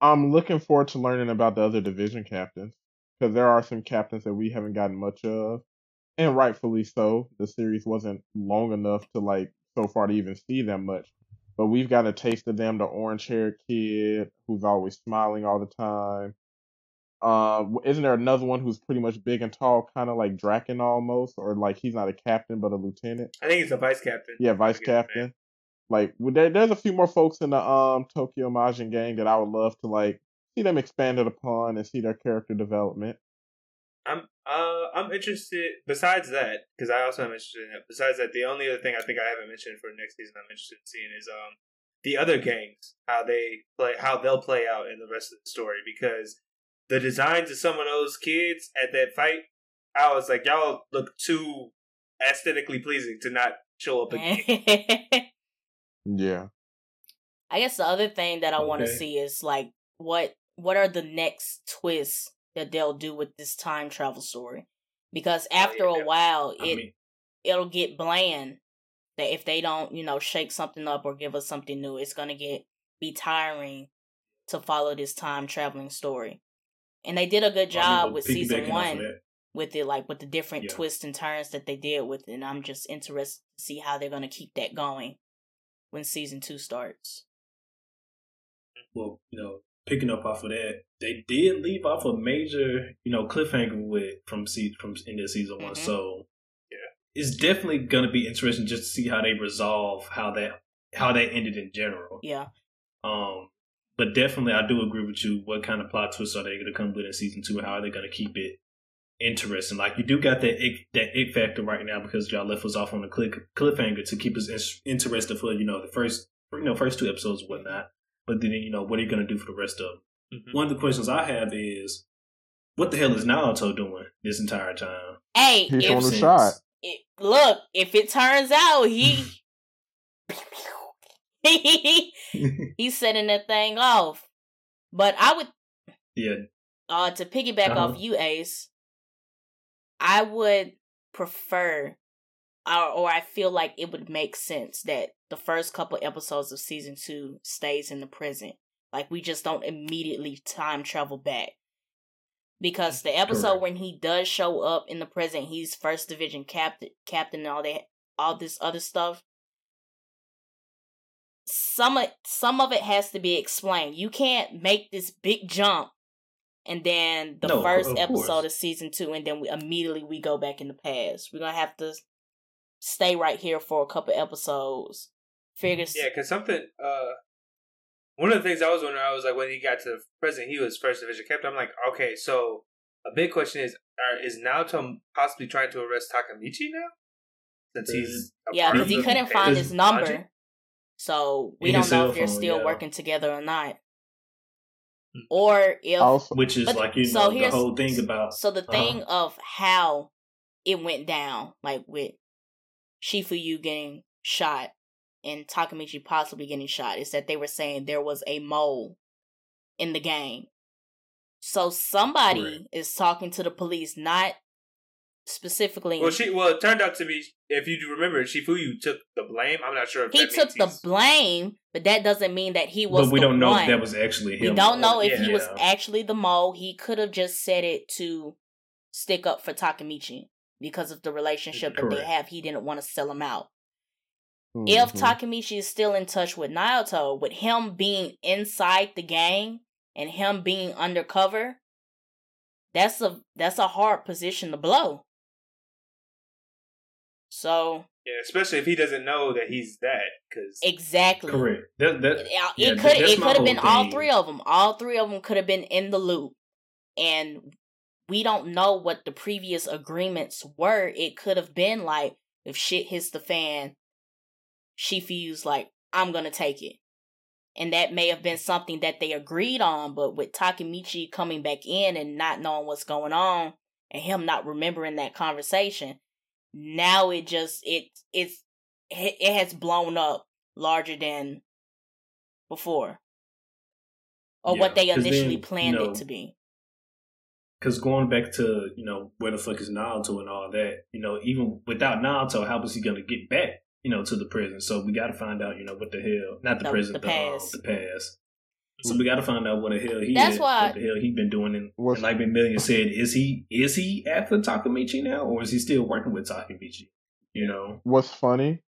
I'm looking forward to learning about the other division captains because there are some captains that we haven't gotten much of, and rightfully so. The series wasn't long enough to like so far to even see them much, but we've got a taste of them. The orange-haired kid who's always smiling all the time. Uh, isn't there another one who's pretty much big and tall, kind of like Draken almost, or like he's not a captain but a lieutenant? I think he's a vice captain. Yeah, vice I forget his name. captain. Like there, there's a few more folks in the um Tokyo Manji gang that I would love to like see them expanded upon and see their character development. I'm uh I'm interested. Besides that, because I also am interested in it. Besides that, the only other thing I think I haven't mentioned for next season I'm interested in seeing is um the other gangs how they play how they'll play out in the rest of the story because the designs of some of those kids at that fight, I was like, y'all look too aesthetically pleasing to not show up again. [laughs] Yeah. I guess the other thing that I want to see is like what what are the next twists that they'll do with this time travel story? Because oh, after yeah. a while, I it mean, it'll get bland. That if they don't, you know, shake something up or give us something new, it's gonna get be tiring to follow this time traveling story. And they did a good job with season one with it, like with the different Yeah. twists and turns that they did with it. And I'm just interested to see how they're gonna keep that going when season two starts. well, you know, picking up off of that, they did leave off a major, you know, cliffhanger with from se- from in the season one. Mhm. So Yeah. it's definitely gonna be interesting just to see how they resolve how that how that ended in general. Yeah. Um, but definitely, I do agree with you. What kind of plot twists are they going to come with in season two? How are they going to keep it interesting? Like you do got that ick, that ick factor right now because y'all left us off on a click, cliffhanger to keep us in, interested for you know the first you know first two episodes and whatnot. But then you know what are you going to do for the rest of them? Mhm. One of the questions I have is, what the hell is Naoto doing this entire time? Hey, He's on the shot. it, look, if it turns out he [laughs] [laughs] [laughs] he's setting that thing off. But I would yeah, uh to piggyback Uh-huh. off you, Ace, I would prefer or, or I feel like it would make sense that the first couple episodes of season two stays in the present. Like we just don't immediately time travel back. Because the episode Correct. when he does show up in the present, he's first division captain captain and all that all this other stuff. Some of some of it has to be explained. You can't make this big jump and then the No, first of episode course. of season two and then we immediately we go back in the past. We're gonna have to stay right here for a couple episodes. Figure Yeah, because something. Uh, one of the things I was wondering, I was like, when he got to the president, he was first division captain. I'm like, okay, so a big question is, are, is Naoto possibly trying to arrest Takemichi now? Since he's a Yeah, because he couldn't find his number. Logic? So we In don't know if they're phone, still yeah. working together or not. Hmm. Or if Also, which is But- like you so know the whole thing about so the Uh-huh. thing of how it went down, like with Chifuyu getting shot and Takemichi possibly getting shot, is that they were saying there was a mole in the game. So somebody Correct. is talking to the police, not specifically. Well, she well, it turned out to be. If you do remember, Chifuyu took the blame. I'm not sure if he that took means the he's- blame, but that doesn't mean that he was. but we the don't know one. if that was actually him. We don't know or- if he was actually the mole. He could have just said it to stick up for Takemichi because of the relationship that they have. He didn't want to sell him out. If mhm. Takemichi is still in touch with Naoto, with him being inside the gang and him being undercover, that's a that's a hard position to blow. So Yeah, especially if he doesn't know that he's that. Because exactly, correct. That that Yeah, Yeah, it could it could have whole been all three of them. All three of them could have been in the loop, and we don't know what the previous agreements were. It could have been like if shit hits the fan, she feels like, "I'm gonna take it," and that may have been something that they agreed on. But with Takemichi coming back in and not knowing what's going on, and him not remembering that conversation, now it just it it's it, it has blown up larger than before or Yeah, what they 'cause then, initially you planned know, it to be Because going back to you know where the fuck is Naoto and all that, you know, even without Naoto, how was he gonna get back? You know, to the prison. So we got to find out. You know, what the hell? Not the, The- prison, the the, um, past. the past. So we got to find out what the hell he. That's is, why- What the hell he been doing? And, What's- and like Million said, is he is he after Takemichi now, or is he still working with Takemichi? You know. what's funny,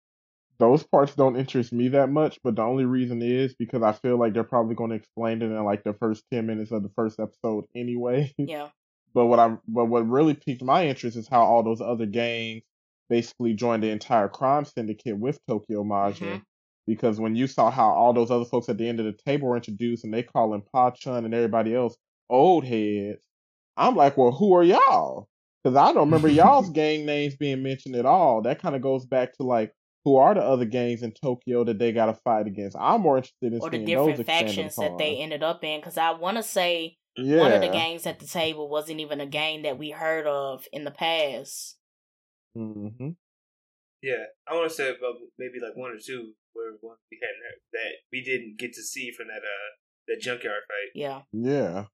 those parts don't interest me that much, but the only reason is because I feel like they're probably going to explain it in like the first ten minutes of the first episode anyway. [laughs] yeah but what I'm, but what really piqued my interest is how all those other gangs basically joined the entire crime syndicate with Tokyo Manji. Mhm. Because when you saw how all those other folks at the end of the table were introduced and they call him Pachin and everybody else old heads, I'm like, well, who are y'all? Because I don't remember [laughs] y'all's gang names being mentioned at all. That kind of goes back to like, who are the other gangs in Tokyo that they got to fight against? I'm more interested in or the seeing those different expanded factions that they ended up in because i want to say yeah. one of the gangs at the table wasn't even a gang that we heard of in the past Mm-hmm. yeah, I want to say about maybe like one or two where one we hadn't that we didn't get to see from that uh that junkyard fight. yeah Yeah.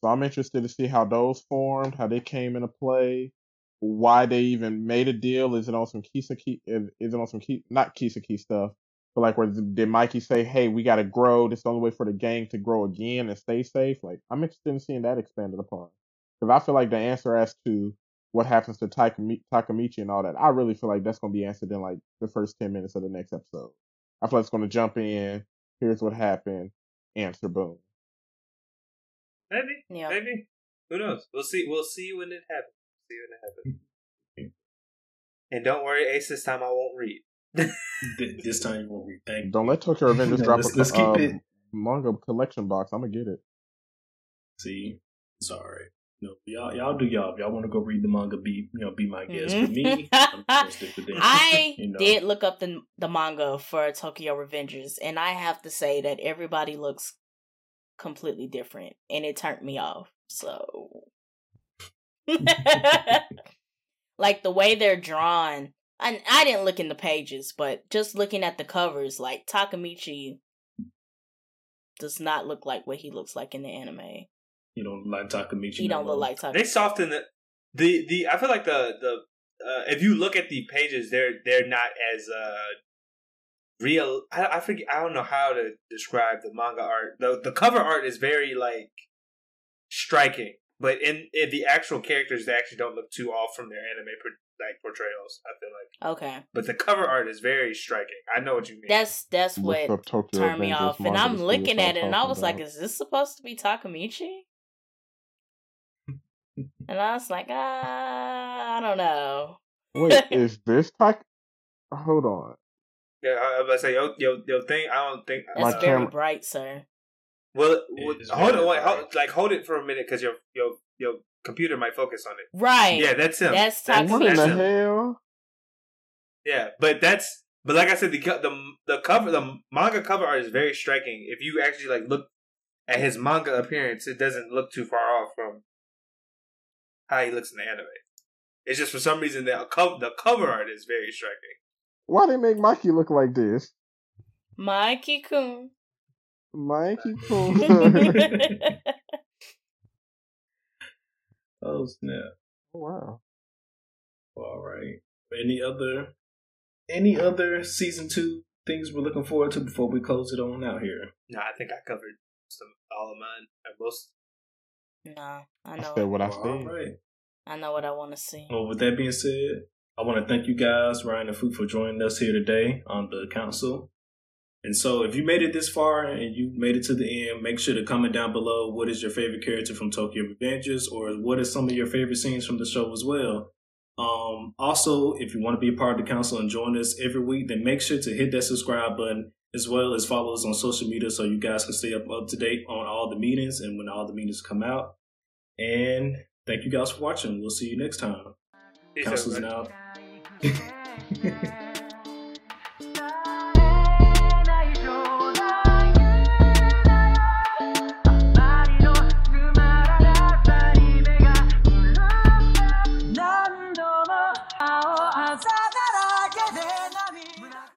So I'm interested to see how those formed, how they came into play, why they even made a deal. Is it on some Kisaki? Is is it on some Ki, not Kisaki stuff? But like, where did Mikey say, "Hey, we got to grow. This is the only way for the gang to grow again and stay safe"? Like, I'm interested in seeing that expanded upon because I feel like the answer as to what happens to Takami- Takemichi and all that, I really feel like that's going to be answered in like the first ten minutes of the next episode. I feel like it's going to jump in. Here's what happened. Answer boom. Maybe. Yeah. Maybe. Who knows? We'll see. We'll see when it happens. See when it happens. [laughs] And don't worry, Ace. This time I won't read. [laughs] This time you won't read. Thank you. Don't let Tokyo Revengers [laughs] drop let's- a let's keep um, it- manga collection box. I'm gonna get it. See, sorry. No, y'all, y'all do y'all. If y'all want to go read the manga, be you know, be my guest. For me, mm-hmm. I'm stick with them. I [laughs] You know. did look up the the manga for Tokyo Revengers, and I have to say that everybody looks completely different, and it turned me off. So, [laughs] like the way they're drawn, I I didn't look in the pages, but just looking at the covers, like Takemichi does not look like what he looks like in the anime. You don't like Takemichi. He no don't look like Takemichi. They soften the the the. I feel like the the uh, if you look at the pages, they're they're not as uh real. I, I forget. I don't know how to describe the manga art. the The cover art is very like striking, but in, in the actual characters, they actually don't look too off from their anime por- like portrayals. I feel like, Okay, but the cover art is very striking. I know what you mean. that's that's Look what up Tokyo turned me off. And I'm looking at it, and I talking was like, "Is this supposed to be Takemichi?" And I was like, "Ah, I don't know." Wait, [laughs] is this Tak? Hold on. yeah, I, I was about to say yo yo yo thing. I don't think. That's My very camera- bright, sir. Well, well, hold on, wait, hold, like hold it for a minute because your your your computer might focus on it. Right. Yeah, that's him. That's that's, What in that's the him. hell? Yeah, but that's but like I said, the the the cover the manga cover art is very striking. If you actually like look at his manga appearance, it doesn't look too far off from how he looks in the anime. It's just for some reason the cover the cover art is very striking. Why they make Mikey look like this? Mikey kun. Mikey [laughs] kun. [laughs] Oh snap! Oh, wow. All right. Any other, any other season two things we're looking forward to before we close it on out here? No, I think I covered some all of mine. Or most. Nah, I I know. said what I All said. right. I know what I want to see. Well, with that being said, I want to thank you guys, Ryan and Fook, for joining us here today on the council. And so, if you made it this far and you made it to the end, make sure to comment down below what is your favorite character from Tokyo Revengers, or what is some of your favorite scenes from the show as well. Um, also, if you want to be a part of the council and join us every week, then make sure to hit that subscribe button as well as follow us on social media so you guys can stay up up to date on all the meetings and when all the meetings come out. And thank you guys for watching. We'll see you next time. Peace, Council's everybody. now. [laughs]